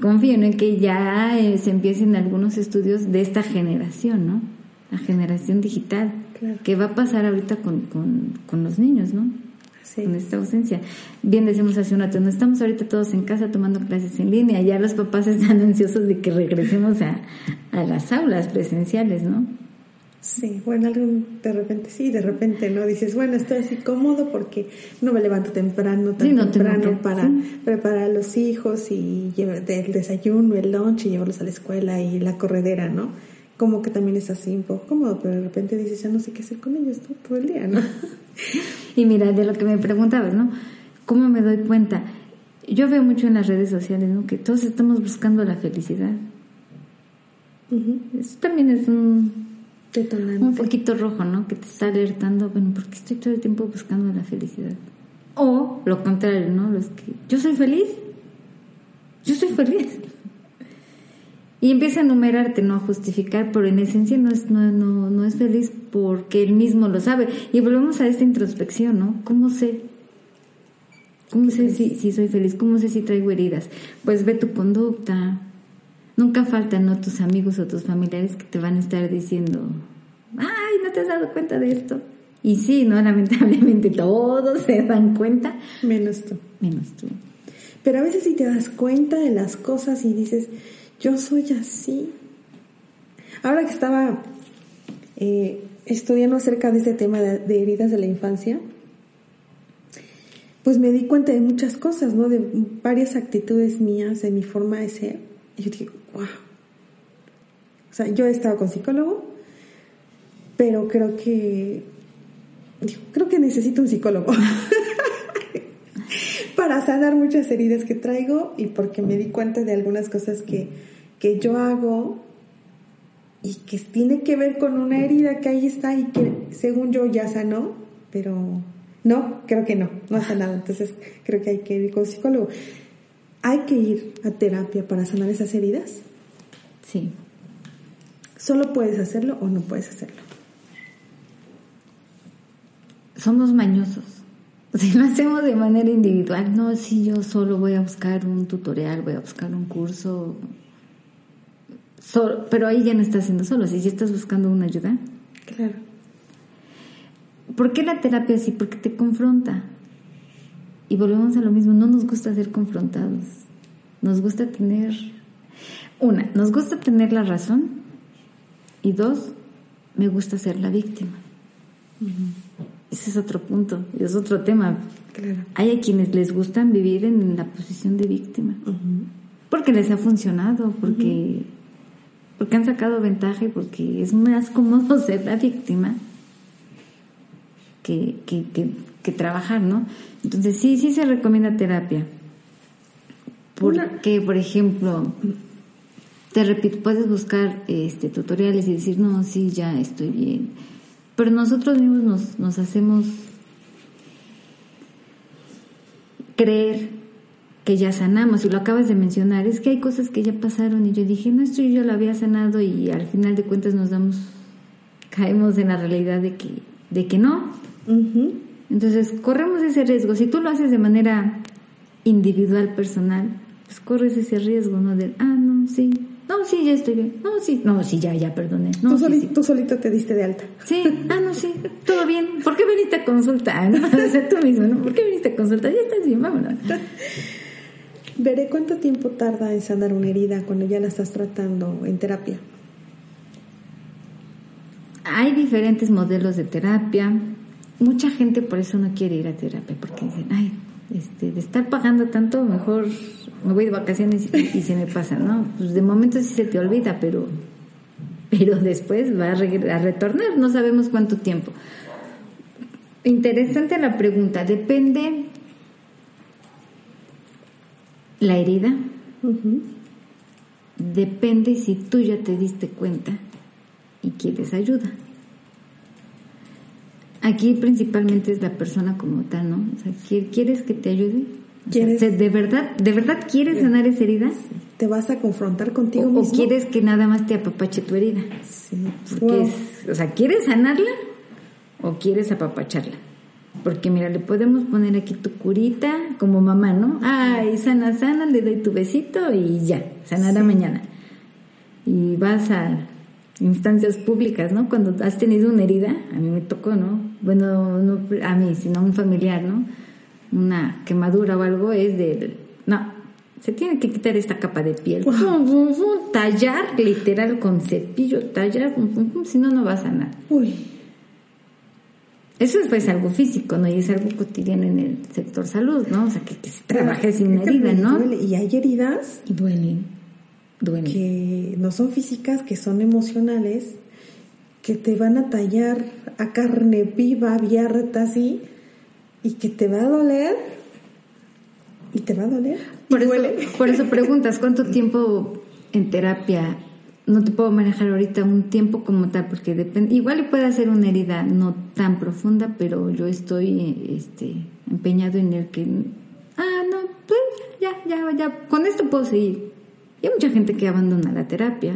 confío en que ya eh, se empiecen algunos estudios de esta generación, ¿no? La generación digital. ¿Qué va a pasar ahorita con, con, los niños, ¿no? Con esta ausencia. Bien decimos hace un rato, no estamos ahorita todos en casa tomando clases en línea, ya los papás están (laughs) ansiosos de que regresemos a, a las aulas presenciales, ¿no? Sí, bueno, de repente sí, de repente no. Dices, bueno, estoy así cómodo porque no me levanto temprano, tan temprano para preparar a los hijos y llevar el desayuno, el lunch y llevarlos a la escuela y la corredera, ¿no? Como que también es así un poco cómodo, pero de repente dices, ya no sé qué hacer con ellos todo el día, ¿no? (laughs) y mira, de lo que me preguntabas, ¿no? ¿Cómo me doy cuenta? Yo veo mucho en las redes sociales, ¿no? Que todos estamos buscando la felicidad. Eso también es un un poquito rojo, ¿no? Que te está alertando, bueno, porque estoy todo el tiempo buscando la felicidad. O lo contrario, ¿no? Los que yo soy feliz, yo soy feliz. Y empieza a enumerarte, no a justificar, pero en esencia no es, no, no, no es feliz porque él mismo lo sabe. Y volvemos a esta introspección, ¿no? ¿Cómo sé? ¿Cómo sé si, si soy feliz? ¿Cómo sé si traigo heridas? Pues ve tu conducta, Nunca faltan ¿no? tus amigos o tus familiares que te van a estar diciendo, ay, ¿no te has dado cuenta de esto? Y sí, ¿no? (laughs) Lamentablemente todos se dan cuenta. Menos tú. Menos tú. Pero a veces si te das cuenta de las cosas y dices, yo soy así. Ahora que estaba eh, estudiando acerca de este tema de, de, heridas de la infancia, pues me di cuenta de muchas cosas, ¿no? De varias actitudes mías, de mi forma de ser. Y yo dije, wow. O sea, yo he estado con psicólogo, pero creo que, creo que necesito un psicólogo (laughs) para sanar muchas heridas que traigo y porque me di cuenta de algunas cosas que, que yo hago y que tiene que ver con una herida que ahí está y que según yo ya sanó, pero no, creo que no, no ha sanado. Entonces creo que hay que ir con psicólogo. ¿Hay que ir a terapia para sanar esas heridas? Sí. ¿Solo puedes hacerlo o no puedes hacerlo? Somos mañosos. (laughs) Si lo hacemos de manera individual, no, si yo solo voy a buscar un tutorial, voy a buscar un curso, pero ahí ya no estás haciendo solo, si ya estás buscando una ayuda. Claro. ¿Por qué la terapia así? Porque te confronta. Y volvemos a lo mismo, no nos gusta ser confrontados. Nos gusta tener, una, nos gusta tener la razón y dos, me gusta ser la víctima. Ese es otro punto, es otro tema. Hay a quienes les gustan vivir en la posición de víctima. Porque les ha funcionado, porque porque han sacado ventaja y porque es más cómodo (laughs) ser la víctima que, que, que, trabajar, ¿no? Entonces sí, sí se recomienda terapia. Porque, por ejemplo, te repito, puedes buscar este, tutoriales y decir, no, sí, ya estoy bien. Pero nosotros mismos nos, nos hacemos creer que ya sanamos, y lo acabas de mencionar, es que hay cosas que ya pasaron y yo dije, no, esto yo lo había sanado y al final de cuentas nos damos, caemos en la realidad de que, de que no. Entonces, corremos ese riesgo. Si tú lo haces de manera individual, personal, pues corres ese riesgo, ¿no? Del, ah, no, sí, no, sí, ya estoy bien. No, sí, no, sí, ya, ya, perdone. No, tú, tú solito te diste de alta. Sí, ah, no, sí, todo bien. ¿Por qué viniste a consulta? ¿no? (laughs) O tú mismo, ¿no? ¿Por qué viniste a consulta? Ya estás bien, vámonos. (laughs) Veré cuánto tiempo tarda en sanar una herida cuando ya la estás tratando en terapia. Hay diferentes modelos de terapia. Mucha gente por eso no quiere ir a terapia, porque dicen, ay, este, de estar pagando tanto, mejor me voy de vacaciones y, se me pasa, ¿no? Pues de momento sí se te olvida, pero, pero después va a, a retornar, no sabemos cuánto tiempo. Interesante la pregunta, depende la herida depende si tú ya te diste cuenta y quieres ayuda. Aquí principalmente es la persona como tal, ¿no? O sea, ¿quieres que te ayude? ¿De verdad de verdad quieres sanar esa herida? ¿Te vas a confrontar contigo o, mismo? ¿O quieres que nada más te apapache tu herida? Sí. o sea, ¿quieres sanarla o quieres apapacharla? Porque mira, le podemos poner aquí tu curita como mamá, ¿no? Ay, sana, sana, le doy tu besito y ya, sanará mañana. Y vas a instancias públicas, ¿no? Cuando has tenido una herida, a mí me tocó, ¿no? Bueno, no a mí, sino a un familiar, ¿no? Una quemadura o algo es de, no, se tiene que quitar esta capa de piel. tallar, literal, con cepillo, tallar, si no, no va a sanar. Uy. Eso es algo físico, ¿no? Y es algo cotidiano en el sector salud, ¿no? O sea, que, se trabaje sin herida, ¿no? Y hay heridas. Y duelen, Que no son físicas, que son emocionales, que te van a tallar a carne viva, abierta, así, y que te va a doler. Y te va a doler. Por, eso, por eso preguntas, ¿cuánto (laughs) tiempo en terapia no te puedo manejar ahorita un tiempo como tal, porque depende, igual puede ser una herida no tan profunda, pero yo estoy este, empeñado en el que, ah, no, pues ya, ya, ya, con esto puedo seguir. Y hay mucha gente que abandona la terapia.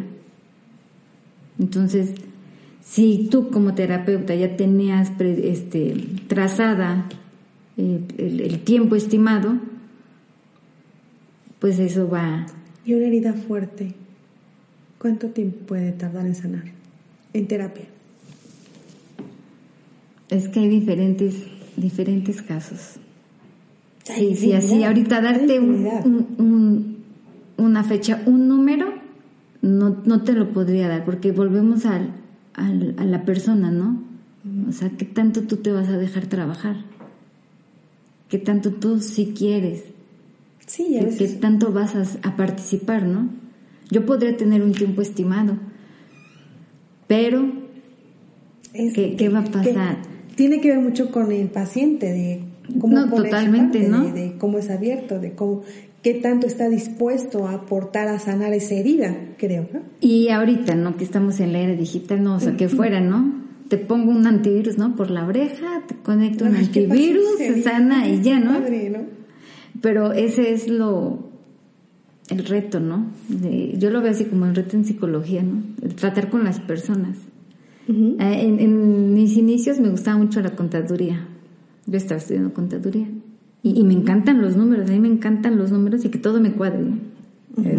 Entonces, si tú como terapeuta ya tenías este, trazada el, el tiempo estimado, pues eso va... Y una herida fuerte ¿Cuánto tiempo puede tardar en sanar en terapia? Es que hay diferentes, diferentes casos. Sí, sí, así ahorita darte un, una fecha, un número, no, no te lo podría dar, porque volvemos al, al, a la persona, ¿no? O sea, ¿qué tanto tú te vas a dejar trabajar? ¿Qué tanto tú sí quieres? Sí, ¿Qué, tanto vas a, a participar, no? Yo podría tener un tiempo estimado, pero ¿qué, va a pasar? tiene que ver mucho con el paciente, de cómo no, totalmente, ¿no? De, cómo es abierto, de cómo qué tanto está dispuesto a aportar a sanar esa herida, creo. Y ahorita, ¿no? Que estamos en la era digital, no, o sea, que fuera, ¿no? Te pongo un antivirus, ¿no? Por la oreja, te conecto un antivirus, se sana y ya, ¿no? Pero ese es lo el reto, ¿no? yo lo veo así como el reto en psicología, ¿no? El tratar con las personas. Eh, en, mis inicios me gustaba mucho la contaduría. Yo estaba estudiando contaduría. Y, me encantan los números, a mí me encantan los números y que todo me cuadre. Eh,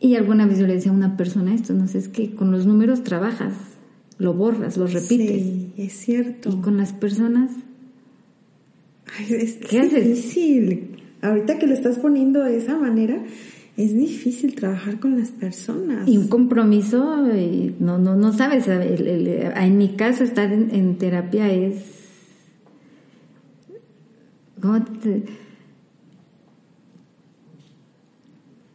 y alguna vez yo le decía a una persona esto, no sé, es que con los números trabajas, lo borras, lo repites. Sí, es cierto. Y con las personas... es, ¿Qué haces? difícil ahorita que lo estás poniendo de esa manera, es difícil trabajar con las personas. Y un compromiso, eh, no, no, no sabes, en mi caso estar en, terapia es... ¿Cómo te,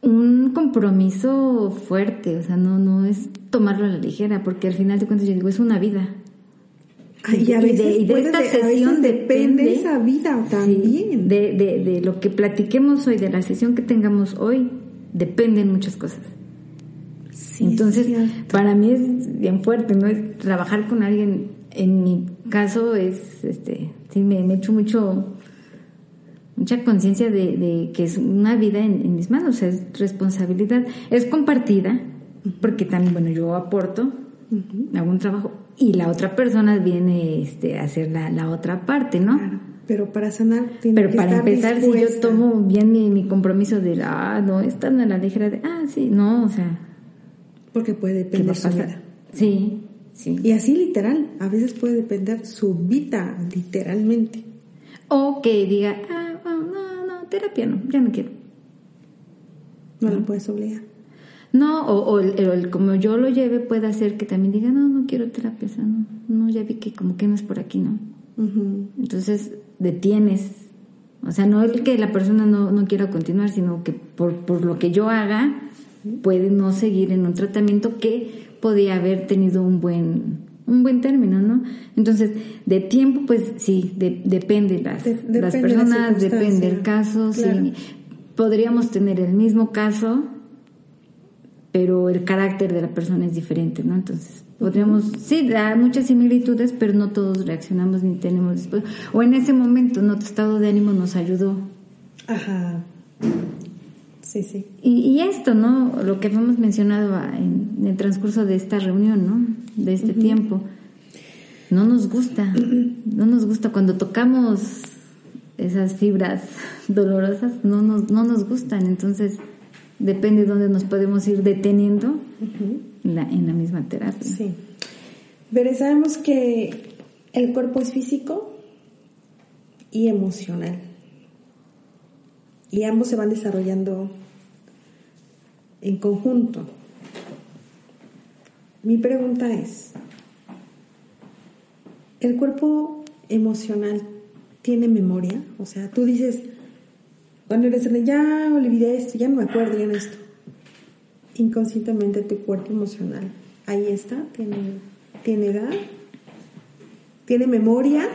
un compromiso fuerte, o sea, no, no es tomarlo a la ligera, porque al final de cuentas yo digo, es una vida. y a veces, de, esta sesión depende, esa vida también. de, de, de lo que platiquemos hoy, de la sesión que tengamos hoy, dependen muchas cosas. Entonces, para mí es bien fuerte, ¿no? Es trabajar con alguien, en mi caso es, este, sí, me, me echo mucho, mucha conciencia de, que es una vida en, mis manos, o sea, es responsabilidad, es compartida, porque también, bueno, yo aporto, hago un trabajo, y la otra persona viene este, a hacer la, la otra parte, ¿no? Claro. Pero para sanar tiene Pero para empezar, si yo tomo bien mi, mi compromiso de, ah, no, es tan a la ligera de, ah, sí, no, o sea, porque puede depender su vida. Sí, sí. Y así literal, a veces puede depender su vida, literalmente. O que diga, ah, no, no, terapia no, ya no quiero. No, lo puedes obligar. No, o, el, como yo lo lleve puede hacer que también diga, no, no quiero terapia, no, no, ya vi que como que no es por aquí, ¿no? Entonces detienes, o sea, no el que la persona no, no quiera continuar, sino que por, por lo que yo haga, puede no seguir en un tratamiento que podía haber tenido un buen un buen término, ¿no? Entonces, de tiempo, pues sí, depende las, las personas, depende el caso, sí. Podríamos tener el mismo caso, pero el carácter de la persona es diferente, ¿no? Entonces, podríamos, sí, dar muchas similitudes, pero no todos reaccionamos ni tenemos después. O en ese momento, nuestro estado de ánimo nos ayudó. Ajá. Sí, sí. Y, esto, ¿no? Lo que hemos mencionado en, el transcurso de esta reunión, ¿no? De este tiempo. No nos gusta, no nos gusta cuando tocamos esas fibras (laughs) dolorosas, no nos, no nos gustan. Entonces, depende de dónde nos podemos ir deteniendo en, la, en la misma terapia. Sí. Pero sabemos que el cuerpo es físico y emocional y ambos se van desarrollando en conjunto. Mi pregunta es, ¿el cuerpo emocional tiene memoria? O sea, tú dices, cuando eres ya olvidé esto, ya no me acuerdo, ya en esto. Inconscientemente tu cuerpo emocional, ahí está, tiene, tiene edad, tiene memoria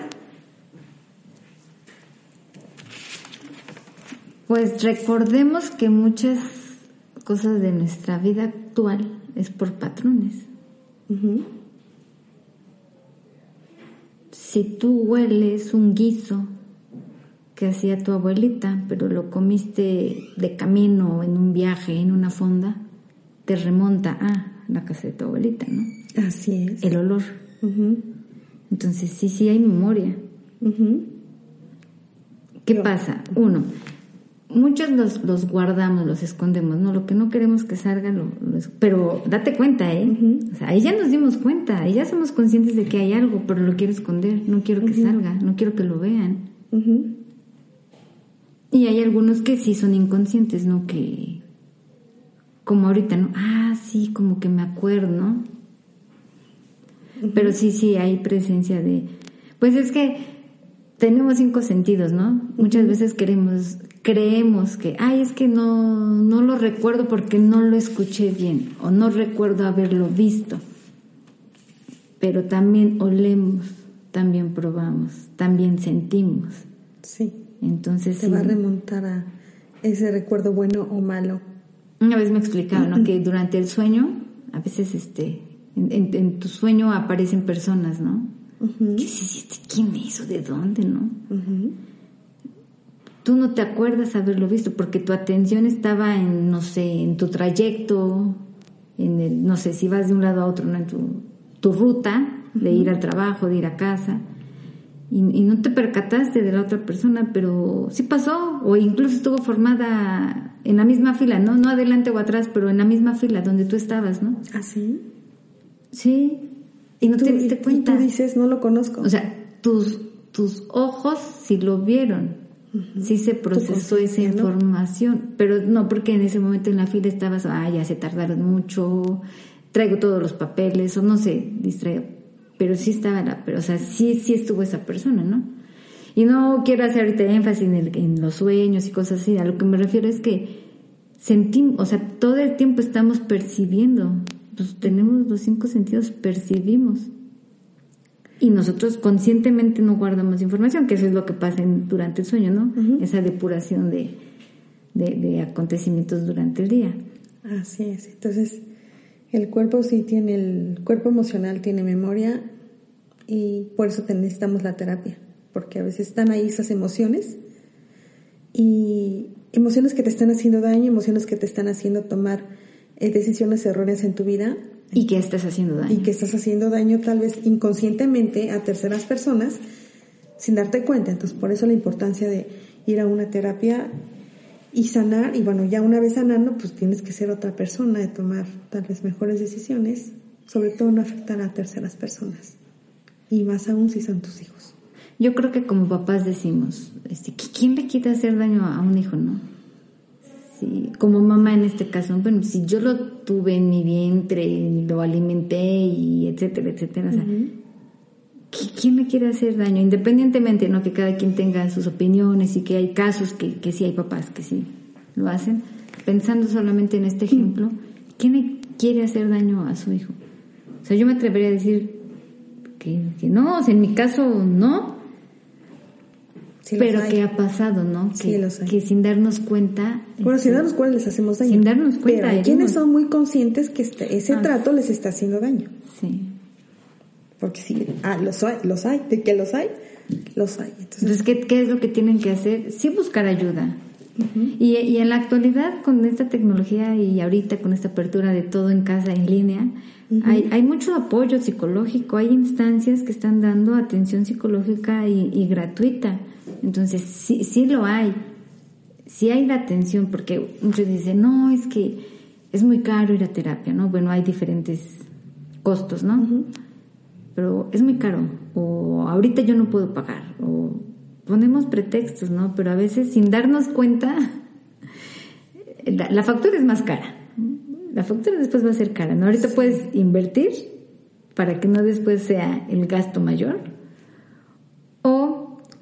Pues recordemos que muchas cosas de nuestra vida actual es por patrones. Si tú hueles un guiso que hacía tu abuelita, pero lo comiste de camino, en un viaje, en una fonda, te remonta a la casa de tu abuelita, ¿no? Así es. El olor. Entonces, sí, sí hay memoria. ¿Qué pasa? Uno, muchos los, los, guardamos, los escondemos, ¿no? Lo que no queremos que salga, lo, pero date cuenta, ¿eh? O sea, ahí ya nos dimos cuenta, ahí ya somos conscientes de que hay algo, pero lo quiero esconder, no quiero que salga, no quiero que lo vean. Y hay algunos que sí son inconscientes, ¿no? Que, como ahorita, ¿no? Ah, sí, como que me acuerdo, ¿no? Pero sí, sí, hay presencia de... Pues es que tenemos cinco sentidos, ¿no? Muchas veces queremos creemos que, ay, es que no, no lo recuerdo porque no lo escuché bien o no recuerdo haberlo visto. Pero también olemos, también probamos, también sentimos. Sí. Entonces se va a remontar a ese recuerdo bueno o malo. Una vez me explicaron que durante el sueño, a veces este, en, tu sueño aparecen personas, ¿no? ¿Qué ¿Quién es ¿De dónde, no? Tú no te acuerdas haberlo visto porque tu atención estaba en, no sé, en tu trayecto, en el, no sé, si vas de un lado a otro, ¿no? en tu, ruta de ir al trabajo, de ir a casa, y, no te percataste de la otra persona, pero sí pasó, o incluso estuvo formada en la misma fila, ¿no? No adelante o atrás, pero en la misma fila donde tú estabas, ¿no? ¿Ah, sí? Sí, y no te diste cuenta. Y tú dices, no lo conozco. O sea, tus, tus ojos sí lo vieron, sí se procesó esa información, pero no porque en ese momento en la fila estabas, ah, ya se tardaron mucho, traigo todos los papeles, o no sé, distraído, pero sí estaba la, pero o sea, sí, sí estuvo esa persona, ¿no? Y no quiero hacer ahorita énfasis en, en los sueños y cosas así, a lo que me refiero es que sentimos, o sea, todo el tiempo estamos percibiendo, pues tenemos los cinco sentidos, percibimos. Y nosotros conscientemente no guardamos información, que eso es lo que pasa durante el sueño, ¿no? Esa depuración de, de, acontecimientos durante el día. Así es. Entonces, el cuerpo sí tiene, el cuerpo emocional tiene memoria y por eso necesitamos la terapia, porque a veces están ahí esas emociones y emociones que te están haciendo daño, emociones que te están haciendo tomar eh, decisiones erróneas en tu vida. Y que estás haciendo daño. Y que estás haciendo daño tal vez inconscientemente a terceras personas sin darte cuenta. Entonces, por eso la importancia de ir a una terapia y sanar. Y bueno, ya una vez sanando, pues tienes que ser otra persona, de tomar tal vez mejores decisiones, sobre todo no afectar a terceras personas. Y más aún si son tus hijos. Yo creo que como papás decimos, este, ¿quién le quita hacer daño a un hijo, no? Sí, como mamá en este caso, bueno, si yo lo tuve en mi vientre, lo alimenté y etcétera, etcétera, o sea, ¿quién le quiere hacer daño? Independientemente, ¿no? Que cada quien tenga sus opiniones y que hay casos que, que sí hay papás que sí lo hacen. Pensando solamente en este ejemplo, ¿quién le quiere hacer daño a su hijo? O sea, yo me atrevería a decir que, que no, o sea, en mi caso no, pero que ha pasado, ¿no? Que, que sin darnos cuenta. Bueno, sin este, darnos cuenta les hacemos daño. Sin darnos cuenta. Pero hay quienes son muy conscientes que este, ese ah. trato les está haciendo daño. Sí. Porque sí, ah, los hay, los hay, de que los hay, los hay. Entonces, ¿qué, ¿qué, es lo que tienen que hacer? Sí buscar ayuda. y, y, en la actualidad, con esta tecnología y ahorita con esta apertura de todo en casa, en línea, hay, hay, mucho apoyo psicológico, hay instancias que están dando atención psicológica y, y gratuita. Entonces, sí, sí lo hay. Sí hay la atención, porque muchos dicen, no, es que es muy caro ir a terapia, ¿no? Bueno, hay diferentes costos, ¿no? Pero es muy caro, o ahorita yo no puedo pagar, o ponemos pretextos, ¿no? Pero a veces sin darnos cuenta, (laughs) la, factura es más cara. La factura después va a ser cara, ¿no? Ahorita puedes invertir para que no después sea el gasto mayor,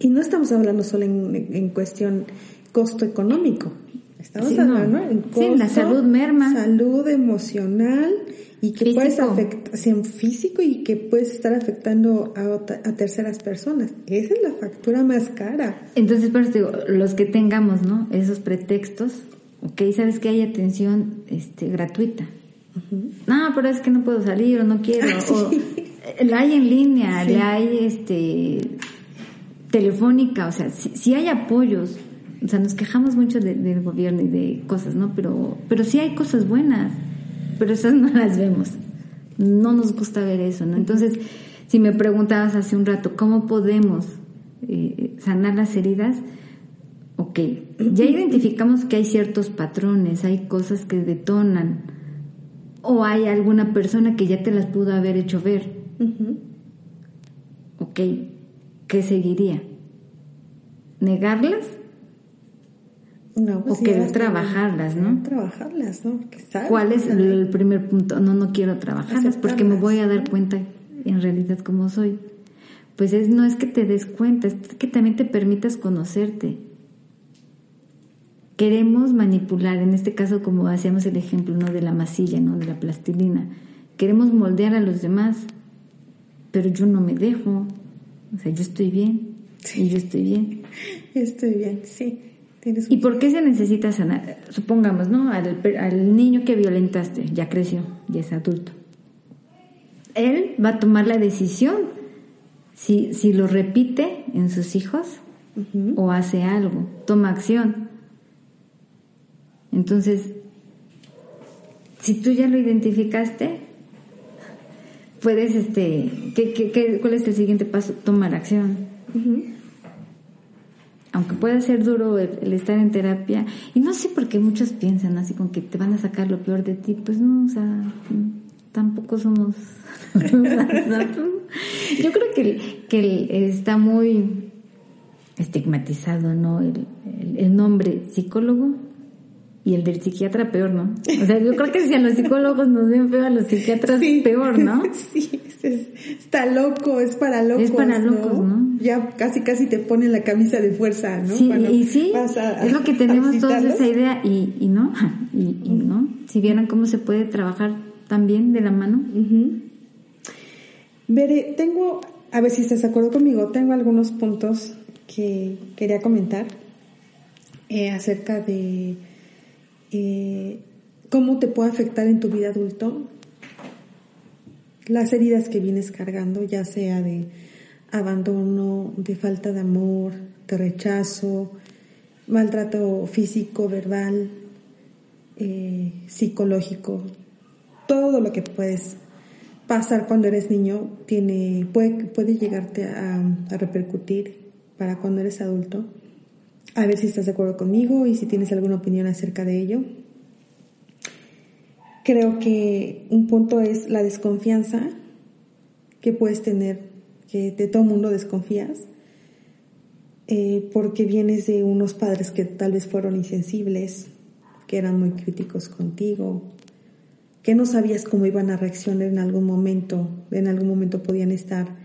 y no estamos hablando solo en, cuestión costo económico. Estamos hablando en costo, la salud merma. Salud emocional y que puedes afectar, físico y que puedes estar afectando a, a, terceras personas. Esa es la factura más cara. Entonces, por eso digo, los que tengamos, ¿no? Esos pretextos, ok, sabes que hay atención este, gratuita. No, pero es que no puedo salir o no quiero. (laughs) o la hay en línea, la hay este telefónica, o sea, si, hay apoyos, o sea, nos quejamos mucho del gobierno y de cosas, ¿no? Pero, pero sí hay cosas buenas, pero esas (laughs) no las vemos. No nos gusta ver eso, ¿no? Entonces, si me preguntabas hace un rato, ¿cómo podemos eh, sanar las heridas? Ok, ya identificamos que hay ciertos patrones, hay cosas que detonan, o hay alguna persona que ya te las pudo haber hecho ver. Ok, ¿qué seguiría? ¿Negarlas? No, pues o querer trabajarlas, ¿no? Trabajarlas, ¿no? ¿Cuál es el, primer punto? No, no quiero trabajarlas porque me voy a dar cuenta en realidad cómo soy. Pues es, no es que te des cuenta, es que también te permitas conocerte. Queremos manipular, en este caso como hacíamos el ejemplo ¿no? de la masilla, ¿no? de la plastilina. Queremos moldear a los demás, pero yo no me dejo, o sea, yo estoy bien. Sí. Y yo estoy bien. Estoy bien, sí. ¿Y por qué se necesita sanar? Supongamos, ¿no? Al, niño que violentaste, ya creció, ya es adulto. Él va a tomar la decisión si, si lo repite en sus hijos o hace algo, toma acción. Entonces, si tú ya lo identificaste, puedes, este, ¿qué, qué, cuál es el siguiente paso? Tomar acción. Aunque pueda ser duro el, estar en terapia, y no sé por qué muchos piensan así con que te van a sacar lo peor de ti, pues no, o sea, tampoco somos... (laughs) Yo creo que, que está muy estigmatizado, ¿no? El, el, nombre psicólogo y el del psiquiatra peor, ¿no? O sea, yo creo que si a los psicólogos nos ven feo, a los psiquiatras peor, ¿no? (laughs) Sí, está loco, es para locos. Es para locos, ¿no? ya casi casi te ponen la camisa de fuerza, ¿no? Sí, y sí, es lo que (laughs) tenemos todos esa idea y, y no, (laughs) y, no. Si vieran cómo se puede trabajar también de la mano. Veré, tengo, a ver si estás de acuerdo conmigo, tengo algunos puntos que quería comentar eh, acerca de eh, cómo te puede afectar en tu vida adulto las heridas que vienes cargando, ya sea de abandono, de falta de amor, de rechazo, maltrato físico, verbal, eh, psicológico, todo lo que puedes pasar cuando eres niño tiene, puede, puede llegarte a, a repercutir para cuando eres adulto. A ver si estás de acuerdo conmigo y si tienes alguna opinión acerca de ello. Creo que un punto es la desconfianza que puedes tener, que de todo mundo desconfías, eh, porque vienes de unos padres que tal vez fueron insensibles, que eran muy críticos contigo, que no sabías cómo iban a reaccionar en algún momento, en algún momento podían estar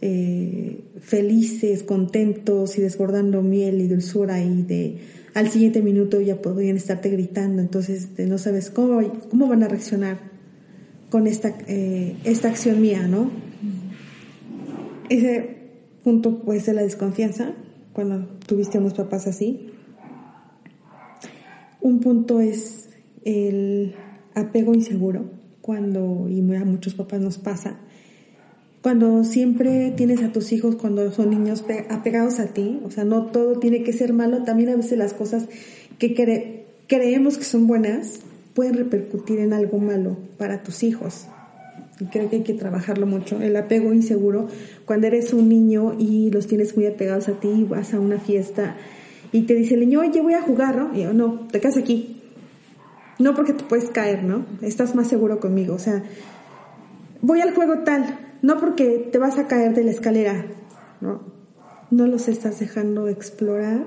eh, felices, contentos y desbordando miel y dulzura y de al siguiente minuto ya podrían estarte gritando, entonces no sabes cómo, cómo van a reaccionar con esta, eh, esta acción mía, ¿no? Ese punto puede ser la desconfianza cuando tuviste a unos papás así. Un punto es el apego inseguro, cuando, y a muchos papás nos pasa, cuando siempre tienes a tus hijos cuando son niños apegados a ti, o sea, no todo tiene que ser malo, también a veces las cosas que creemos que son buenas pueden repercutir en algo malo para tus hijos. Y creo que hay que trabajarlo mucho. El apego inseguro, cuando eres un niño y los tienes muy apegados a ti, vas a una fiesta y te dice el niño, oye, voy a jugar, ¿no? Y yo, no, te quedas aquí. No porque te puedes caer, ¿no? Estás más seguro conmigo. O sea, voy al juego tal, no porque te vas a caer de la escalera, ¿no? No los estás dejando explorar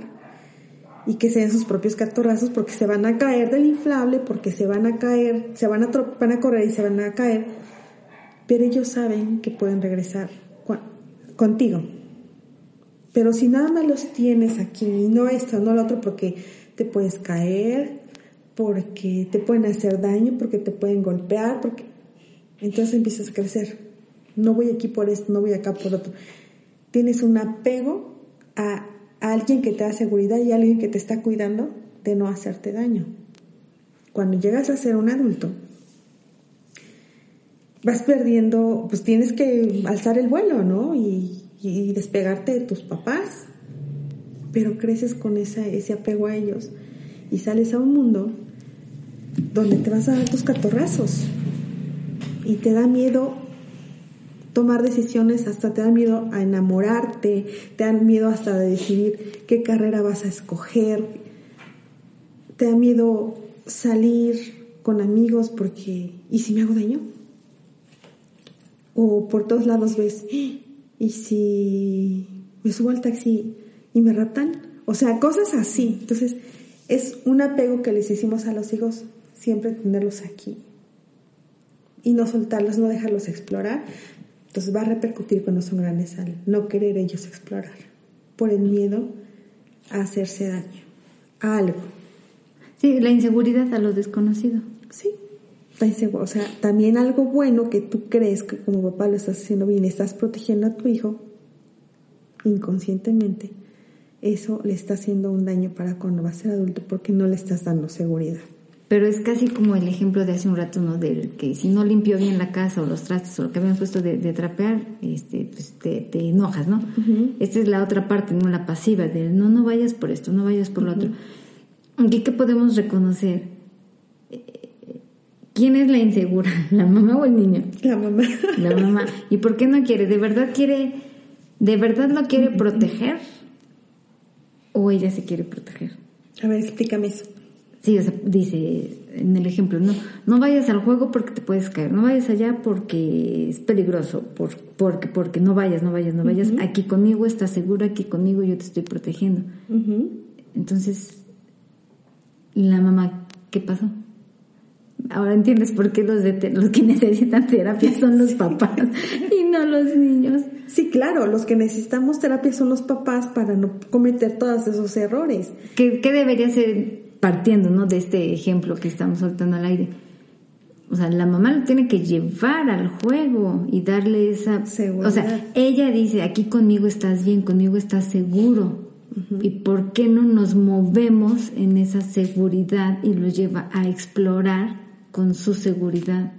y que sean sus propios catorrazos porque se van a caer del inflable, porque se van a caer, se van a, van a correr y se van a caer, pero ellos saben que pueden regresar contigo. Pero si nada más los tienes aquí, y no esto, no lo otro, porque te puedes caer, porque te pueden hacer daño, porque te pueden golpear, porque entonces empiezas a crecer no voy aquí por esto, no voy acá por otro. Tienes un apego a, alguien que te da seguridad y a alguien que te está cuidando de no hacerte daño. Cuando llegas a ser un adulto, vas perdiendo, pues tienes que alzar el vuelo, ¿no? Y, despegarte de tus papás, pero creces con ese apego a ellos y sales a un mundo donde te vas a dar tus catorrazos y te da miedo tomar decisiones, hasta te da miedo a enamorarte, te da miedo hasta de decidir qué carrera vas a escoger, te da miedo salir con amigos porque, ¿y si me hago daño? O por todos lados ves, ¿y si me subo al taxi y me raptan? O sea, cosas así. Entonces, es un apego que les hicimos a los hijos, siempre tenerlos aquí y no soltarlos, no dejarlos explorar, entonces va a repercutir cuando son grandes al no querer ellos explorar, por el miedo a hacerse daño, a algo. Sí, la inseguridad a lo desconocido. Sí, o sea, también algo bueno que tú crees que como papá lo estás haciendo bien, estás protegiendo a tu hijo inconscientemente, eso le está haciendo un daño para cuando va a ser adulto porque no le estás dando seguridad pero es casi como el ejemplo de hace un rato, ¿no? Del que si no limpio bien la casa o los trastes o lo que habían puesto de, trapear, este, pues te, enojas, ¿no? Esta es la otra parte, ¿no? La pasiva, de no, no vayas por esto, no vayas por lo otro. ¿Y qué podemos reconocer? ¿Quién es la insegura? (laughs) ¿La mamá o el niño? La mamá. La mamá. ¿Y por qué no quiere? ¿De verdad quiere, de verdad lo quiere proteger? ¿O ella se quiere proteger? A ver, explícame eso. Sí, o sea, dice en el ejemplo, no, no vayas al juego porque te puedes caer, no vayas allá porque es peligroso, por, porque, porque no vayas, no vayas, no vayas, aquí conmigo estás seguro, aquí conmigo yo te estoy protegiendo. Entonces, la mamá, ¿qué pasó? Ahora entiendes por qué los, de los que (laughs) necesitan terapia son los papás (laughs) y no los niños. Sí, claro, los que necesitamos terapia son los papás para no cometer todos esos errores. ¿Qué, qué debería ser partiendo ¿no? de este ejemplo que estamos soltando al aire? O sea, la mamá lo tiene que llevar al juego y darle esa... Seguridad. O sea, ella dice, aquí conmigo estás bien, conmigo estás seguro. ¿Y por qué no nos movemos en esa seguridad y lo lleva a explorar con su seguridad?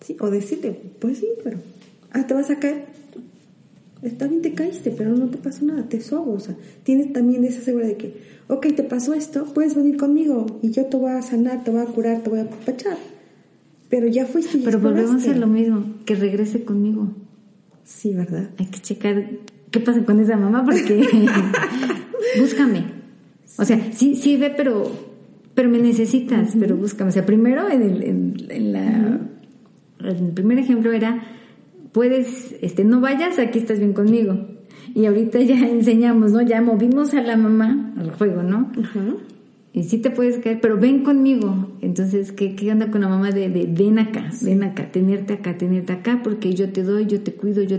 Sí, o decirte, pues sí, pero... Ah, te vas a caer. Está bien, te caíste, pero no te pasó nada, te subo. O sea, tienes también esa seguridad de que, ok, te pasó esto, puedes venir conmigo y yo te voy a sanar, te voy a curar, te voy a apapachar. Pero ya fuiste y Pero volvemos a lo mismo, que regrese conmigo. Sí, ¿verdad? Hay que checar qué pasa con esa mamá porque (laughs) búscame. O sea, sí, sí ve, pero, pero me necesitas, pero búscame. O sea, primero en el, en, en la, el primer ejemplo era, puedes, este, no vayas, aquí estás bien conmigo. Y ahorita ya (laughs) enseñamos, ¿no? Ya movimos a la mamá al juego, ¿no? Ajá. Y sí te puedes caer, pero ven conmigo. Entonces, ¿qué, qué onda con la mamá de, de ven acá, ven acá, tenerte acá, tenerte acá, porque yo te doy, yo te cuido, yo...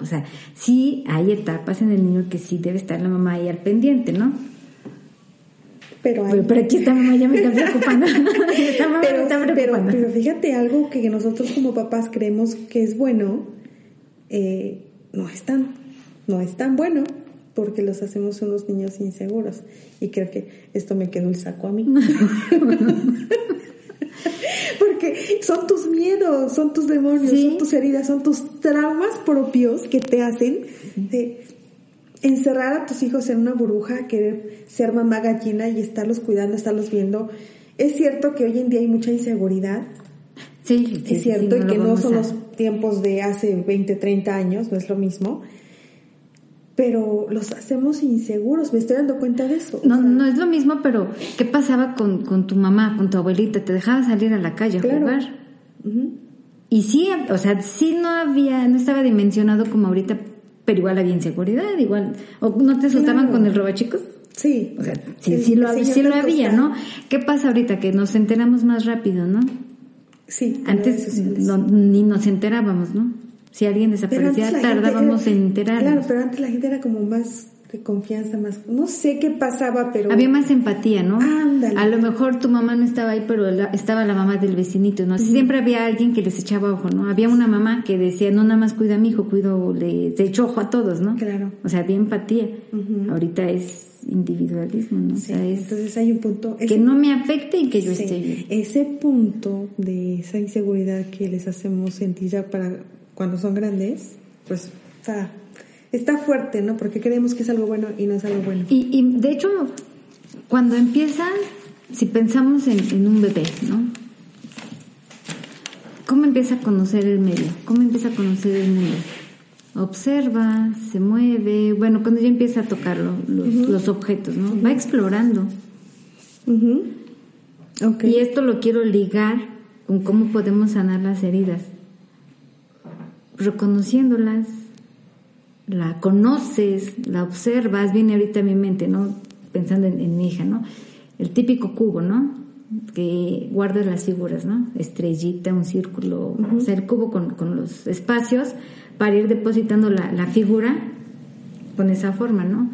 O sea, sí hay etapas en el niño que sí debe estar la mamá ahí al pendiente, ¿no? Pero, hay- Pero, aquí esta mamá ya me está preocupando. (laughs) esta mamá me pero, está pero, preocupando. pero fíjate, algo que nosotros como papás creemos que es bueno, eh, no es tan, no es tan bueno porque los hacemos unos niños inseguros. Y creo que esto me quedó el saco a mí. (laughs) porque son tus miedos, son tus demonios, Sí. son tus heridas, son tus traumas propios que te hacen de encerrar a tus hijos en una burbuja, querer ser mamá gallina y estarlos cuidando, estarlos viendo. Es cierto que hoy en día hay mucha inseguridad, sí, es cierto, sí, y que no son a- los tiempos de hace 20, 30 años, no es lo mismo, pero los hacemos inseguros, me estoy dando cuenta de eso. No, no es lo mismo, pero ¿qué pasaba con, con tu mamá, con tu abuelita? ¿Te dejaba salir a la calle a Claro. jugar? Y sí, o sea, sí no había, no estaba dimensionado como ahorita, pero igual había inseguridad, igual. ¿O no te Claro. con el robachicos? Sí, O sea, sí, sí lo, señor sí lo había. ¿no? ¿Qué pasa ahorita? Que nos enteramos más rápido, ¿no? Sí, Antes no- ni nos enterábamos, ¿no? Si alguien desaparecía, tardábamos era- en enterarnos. Claro, pero antes la gente era como más de confianza, más... No sé qué pasaba, pero... Había más empatía, ¿no? Ándale. A lo mejor tu mamá no estaba ahí, pero la- estaba la mamá del vecinito, ¿no? Siempre había alguien que les echaba ojo, ¿no? Había una mamá que decía, no nada más cuida a mi hijo, cuido, le, le echo ojo a todos, ¿no? Claro. O sea, había empatía. Ahorita es individualismo, ¿no? O sea, es entonces hay un punto... que no me afecte y que yo sí, esté bien. Ese punto de esa inseguridad que les hacemos sentir ya para cuando son grandes, pues está, está fuerte, ¿no? Porque creemos que es algo bueno y no es algo bueno. Y, y de hecho, cuando empiezan, si pensamos en, en un bebé, ¿no? ¿Cómo empieza a conocer el medio? ¿Cómo empieza a conocer el mundo? Observa, se mueve, bueno, cuando ya empieza a tocar lo- los, los objetos, ¿no? Va explorando. Ujú. Ok. Y esto lo quiero ligar con cómo podemos sanar las heridas. Reconociéndolas, la conoces, la observas, viene ahorita a mi mente, ¿no? Pensando en, en mi hija, ¿no? El típico cubo, ¿no? Que guarda las figuras, ¿no? Estrellita, un círculo, o sea, el cubo con, con los espacios para ir depositando la, la figura con esa forma, ¿no?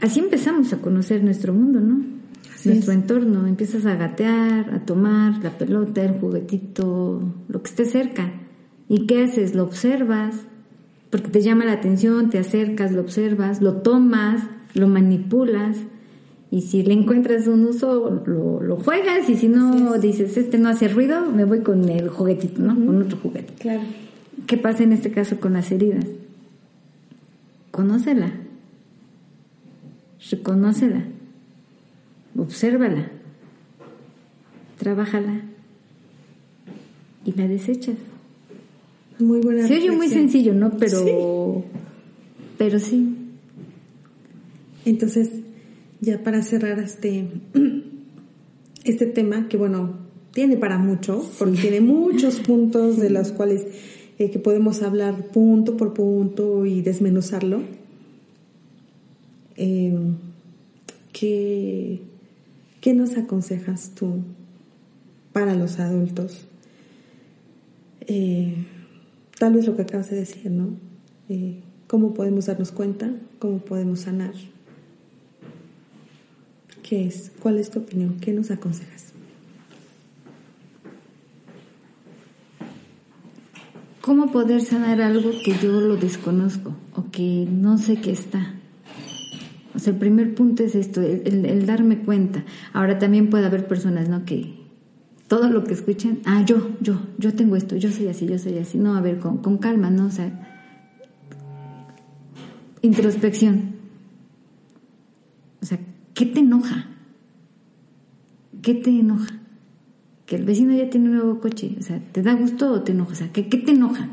Así empezamos a conocer nuestro mundo, ¿no? Así nuestro es. entorno. Empiezas a gatear, a tomar la pelota, el juguetito, lo que esté cerca. ¿Y qué haces? Lo observas, porque te llama la atención, te acercas, lo observas, lo tomas, lo manipulas. Y si le encuentras un uso, lo, lo juegas. Y si no, dices, este no hace ruido, me voy con el juguetito, ¿no? Con otro juguete. Claro. ¿Qué pasa en este caso con las heridas? Conócela. Reconócela. Obsérvala. Trabájala. Y la desechas. Muy buena Se oye muy sencillo, ¿no? Pero. Pero sí. Entonces, ya para cerrar este, (clears throat) este tema, que bueno, tiene para mucho, porque tiene muchos (laughs) puntos de los cuales eh, que podemos hablar punto por punto y desmenuzarlo. Eh, ¿qué, ¿qué nos aconsejas tú para los adultos? Eh, tal vez lo que acabas de decir, ¿no? Eh, ¿Cómo podemos darnos cuenta? ¿Cómo podemos sanar? ¿Qué es? ¿Cuál es tu opinión? ¿Qué nos aconsejas? ¿Cómo poder sanar algo que yo lo desconozco o que no sé qué está? O sea, el primer punto es esto, el, darme cuenta. Ahora también puede haber personas, ¿no? Que todo lo que escuchen, ah, yo, yo, yo tengo esto, yo soy así, yo soy así. No, a ver, con, con calma, ¿no? O sea, introspección. O sea, ¿qué te enoja? ¿Qué te enoja? Que el vecino ya tiene un nuevo coche. O sea, ¿te da gusto o te enoja? O sea, ¿qué, te enoja?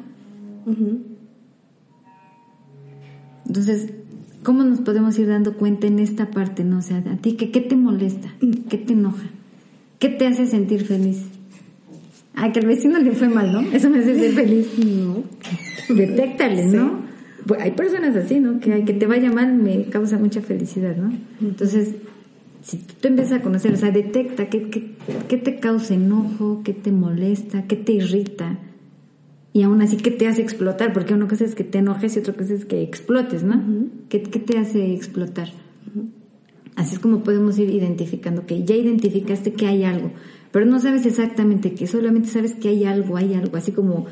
Entonces, ¿cómo nos podemos ir dando cuenta en esta parte? ¿no? O sea, a ti, ¿qué, qué te molesta? ¿Qué te enoja? ¿Qué te hace sentir feliz? Ah, que al vecino le fue mal, ¿no? Eso me hace ser feliz. (laughs) No. Detéctale, ¿no? Pues hay personas así, ¿no? Que, que te vaya mal me causa mucha felicidad, ¿no? Entonces, si tú empiezas a conocer, o sea, detecta qué, qué, te causa enojo, qué te molesta, qué te irrita, y aún así qué te hace explotar, porque una cosa es que te enojes y otra cosa es que explotes, ¿no? ¿Qué, te hace explotar? Así es como podemos ir identificando que ya identificaste que hay algo, pero no sabes exactamente qué, solamente sabes que hay algo, hay algo, así como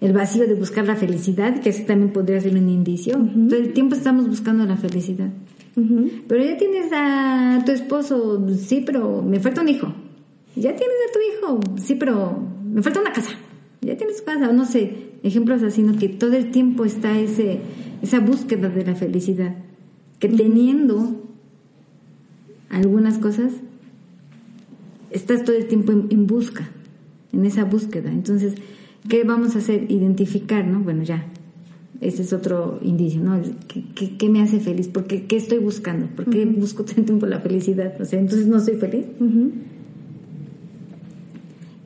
el vacío de buscar la felicidad, que así también podría ser un indicio. Todo el tiempo estamos buscando la felicidad. Pero ya tienes a tu esposo, sí, pero me falta un hijo. Ya tienes a tu hijo, sí, pero me falta una casa. Ya tienes casa, no sé, ejemplos así, ¿no? Que todo el tiempo está ese, esa búsqueda de la felicidad. Que teniendo algunas cosas, estás todo el tiempo en busca, en esa búsqueda. Entonces, ¿Qué vamos a hacer? Identificar, ¿no? Bueno, ya. Ese es otro indicio, ¿no? ¿Qué, me hace feliz? ¿Por qué, estoy buscando? ¿Por qué busco (laughs) tanto tiempo la felicidad? O sea, entonces no soy feliz.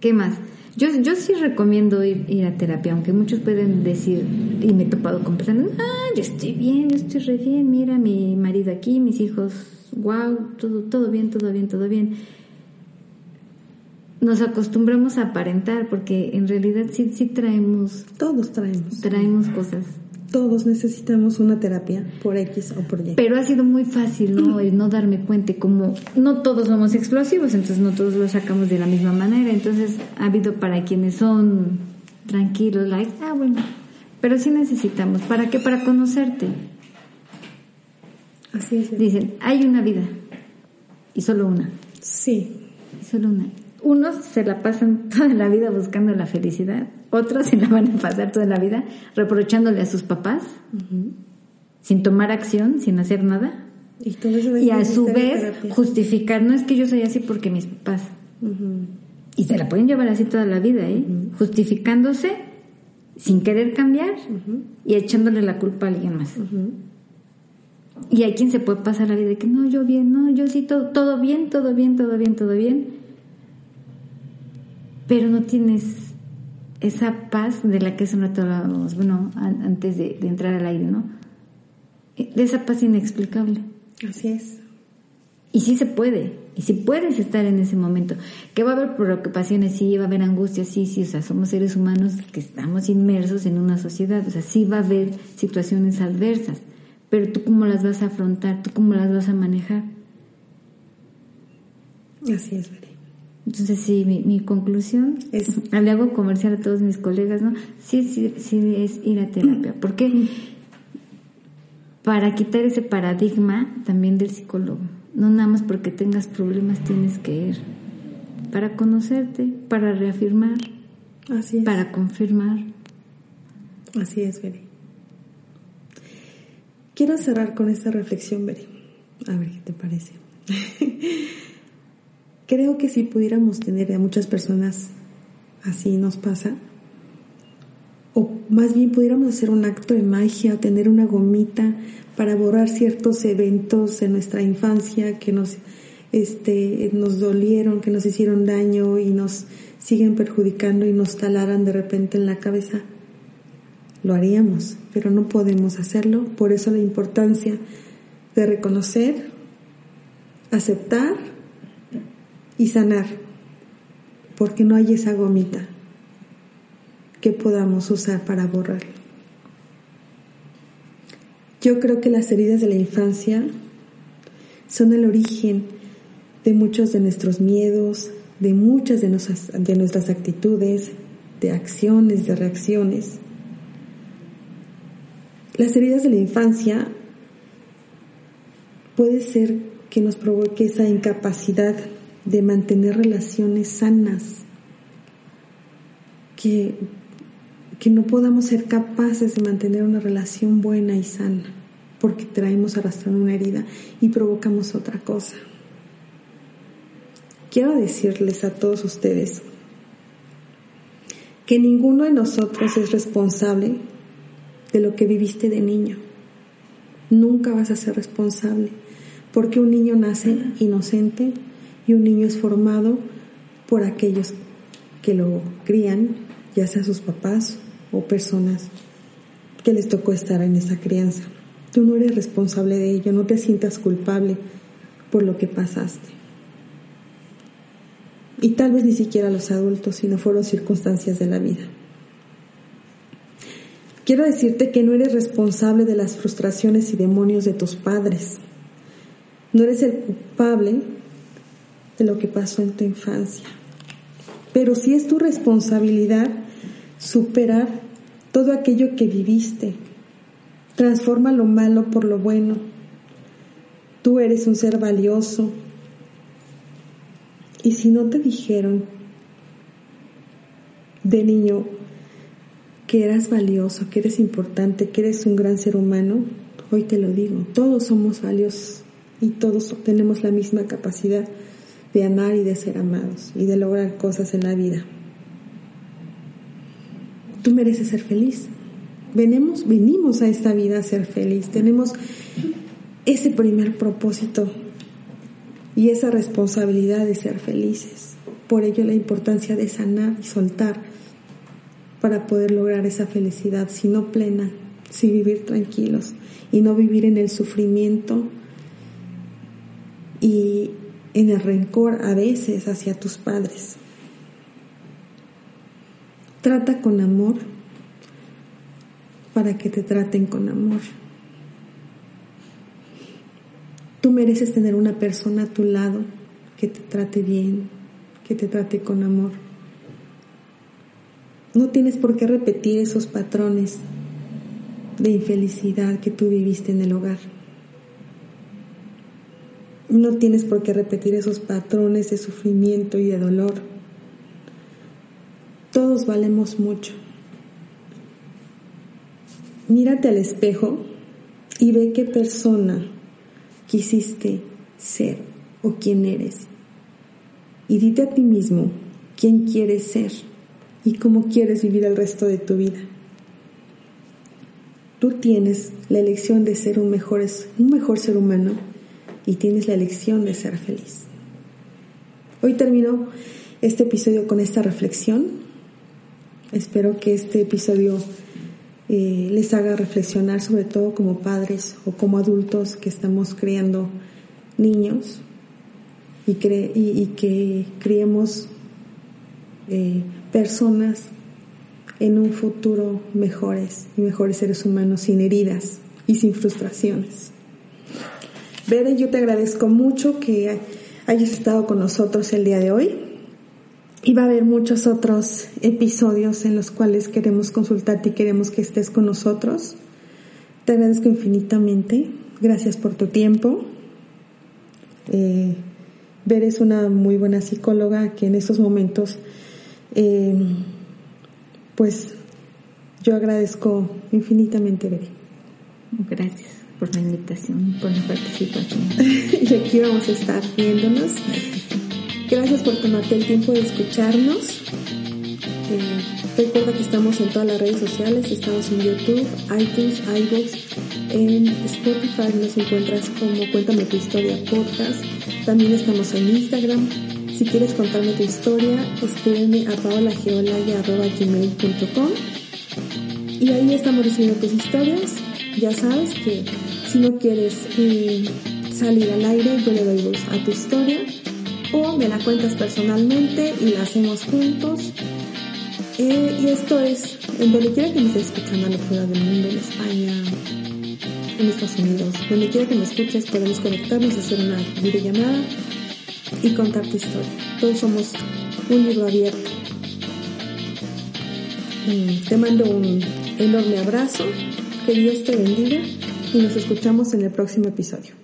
¿Qué más? Yo, yo sí recomiendo ir, a terapia, aunque muchos pueden decir, y me he topado con personas, ah, yo estoy bien, yo estoy re bien, mira, mi marido aquí, mis hijos, wow, todo, todo bien, todo bien, todo bien nos acostumbramos a aparentar porque en realidad sí, sí traemos... Todos traemos. Traemos cosas. Todos necesitamos una terapia por X o por Y. Pero ha sido muy fácil, ¿no? El no darme cuenta, como no todos somos explosivos, entonces no todos lo sacamos de la misma manera. Entonces ha habido para quienes son tranquilos, like, ah, bueno. Pero sí necesitamos. ¿Para qué? Para conocerte. Así es. Dicen, hay una vida y solo una. Sí. Y solo una unos se la pasan (laughs) toda la vida buscando la felicidad, otros (laughs) se la van a pasar toda la vida reprochándole a sus papás, sin tomar acción, sin hacer nada. Y, a su vez justificar, no es que yo soy así porque mis papás. Y se la pueden llevar así toda la vida, ¿eh? Justificándose sin querer cambiar y echándole la culpa a alguien más. Y hay quien se puede pasar la vida de que no, yo bien, no, yo sí, todo, todo bien, todo bien, todo bien, todo bien pero no tienes esa paz de la que hace rato hablábamos, bueno, antes de, entrar al aire, ¿no? De esa paz inexplicable. Así es. Y sí se puede, y sí puedes estar en ese momento. Que va a haber preocupaciones, sí, va a haber angustias, sí, sí, o sea, somos seres humanos que estamos inmersos en una sociedad, o sea, sí va a haber situaciones adversas, pero tú cómo las vas a afrontar, tú cómo las vas a manejar. Así es, María. Entonces, sí, mi, conclusión es, (laughs) le hago comercial a todos mis colegas, ¿no? Sí, sí, sí es ir a terapia. (clears throat) ¿Por qué? Para quitar ese paradigma también del psicólogo. No nada más porque tengas problemas tienes que ir. Para conocerte, para reafirmar, Así es. para confirmar. Así es, Beri. Quiero cerrar con esta reflexión, Beri. A ver qué te parece. (laughs) Creo que si pudiéramos tener a muchas personas así nos pasa, o más bien pudiéramos hacer un acto de magia o tener una gomita para borrar ciertos eventos de nuestra infancia que nos, este, nos dolieron, que nos hicieron daño y nos siguen perjudicando y nos talaran de repente en la cabeza, lo haríamos, pero no podemos hacerlo. Por eso la importancia de reconocer, aceptar y sanar, porque no hay esa gomita que podamos usar para borrarlo. Yo creo que las heridas de la infancia son el origen de muchos de nuestros miedos, de muchas de nuestras, de nuestras actitudes, de acciones, de reacciones. Las heridas de la infancia puede ser que nos provoque esa incapacidad de mantener relaciones sanas, que, que no podamos ser capaces de mantener una relación buena y sana, porque traemos arrastrando una herida y provocamos otra cosa. Quiero decirles a todos ustedes que ninguno de nosotros es responsable de lo que viviste de niño. Nunca vas a ser responsable, porque un niño nace inocente y un niño es formado por aquellos que lo crían, ya sea sus papás o personas que les tocó estar en esa crianza. Tú no eres responsable de ello, no te sientas culpable por lo que pasaste. Y tal vez ni siquiera los adultos, sino fueron circunstancias de la vida. Quiero decirte que no eres responsable de las frustraciones y demonios de tus padres. No eres el culpable de lo que pasó en tu infancia. Pero sí es tu responsabilidad superar todo aquello que viviste. Transforma lo malo por lo bueno. Tú eres un ser valioso. Y si no te dijeron de niño que eras valioso, que eres importante, que eres un gran ser humano, hoy te lo digo, todos somos valiosos y todos tenemos la misma capacidad de amar y de ser amados y de lograr cosas en la vida. Tú mereces ser feliz. Venimos, venimos a esta vida a ser feliz. Tenemos ese primer propósito y esa responsabilidad de ser felices. Por ello la importancia de sanar y soltar para poder lograr esa felicidad, si no plena, si vivir tranquilos y no vivir en el sufrimiento y en el rencor a veces hacia tus padres. Trata con amor para que te traten con amor. Tú mereces tener una persona a tu lado que te trate bien, que te trate con amor. No tienes por qué repetir esos patrones de infelicidad que tú viviste en el hogar. No tienes por qué repetir esos patrones de sufrimiento y de dolor. Todos valemos mucho. Mírate al espejo y ve qué persona quisiste ser o quién eres. Y dite a ti mismo quién quieres ser y cómo quieres vivir el resto de tu vida. Tú tienes la elección de ser un mejor, un mejor ser humano y tienes la elección de ser feliz. Hoy termino este episodio con esta reflexión. Espero que este episodio eh, les haga reflexionar, sobre todo como padres o como adultos que estamos criando niños y, que criemos eh, personas en un futuro mejores y mejores seres humanos sin heridas y sin frustraciones. Beren, yo te agradezco mucho que hayas estado con nosotros el día de hoy. Y va a haber muchos otros episodios en los cuales queremos consultarte y queremos que estés con nosotros. Te agradezco infinitamente. Gracias por tu tiempo. Eh, es una muy buena psicóloga que en estos momentos, eh, pues yo agradezco infinitamente, Ver. Gracias por la invitación, por la participación. (laughs) y aquí vamos a estar viéndonos. Gracias por tomarte el tiempo de escucharnos. Eh, recuerda que estamos en todas las redes sociales, estamos en YouTube, iTunes, iVoox, en Spotify nos encuentras como Cuéntame tu historia podcast. También estamos en Instagram. Si quieres contarme tu historia, escríbeme a paolageolaya.gmail.com y ahí estamos recibiendo tus historias. Ya sabes que si no quieres eh, salir al aire, yo le doy voz a tu historia o me la cuentas personalmente y la hacemos juntos. Eh, y esto es, en donde quiera que me estés escuchando, en fuera del mundo, en España, en Estados Unidos, donde quiera que me escuches, podemos conectarnos, hacer una videollamada y contar tu historia. Todos somos un libro abierto. Mm, te mando un enorme abrazo, que Dios te bendiga y nos escuchamos en el próximo episodio.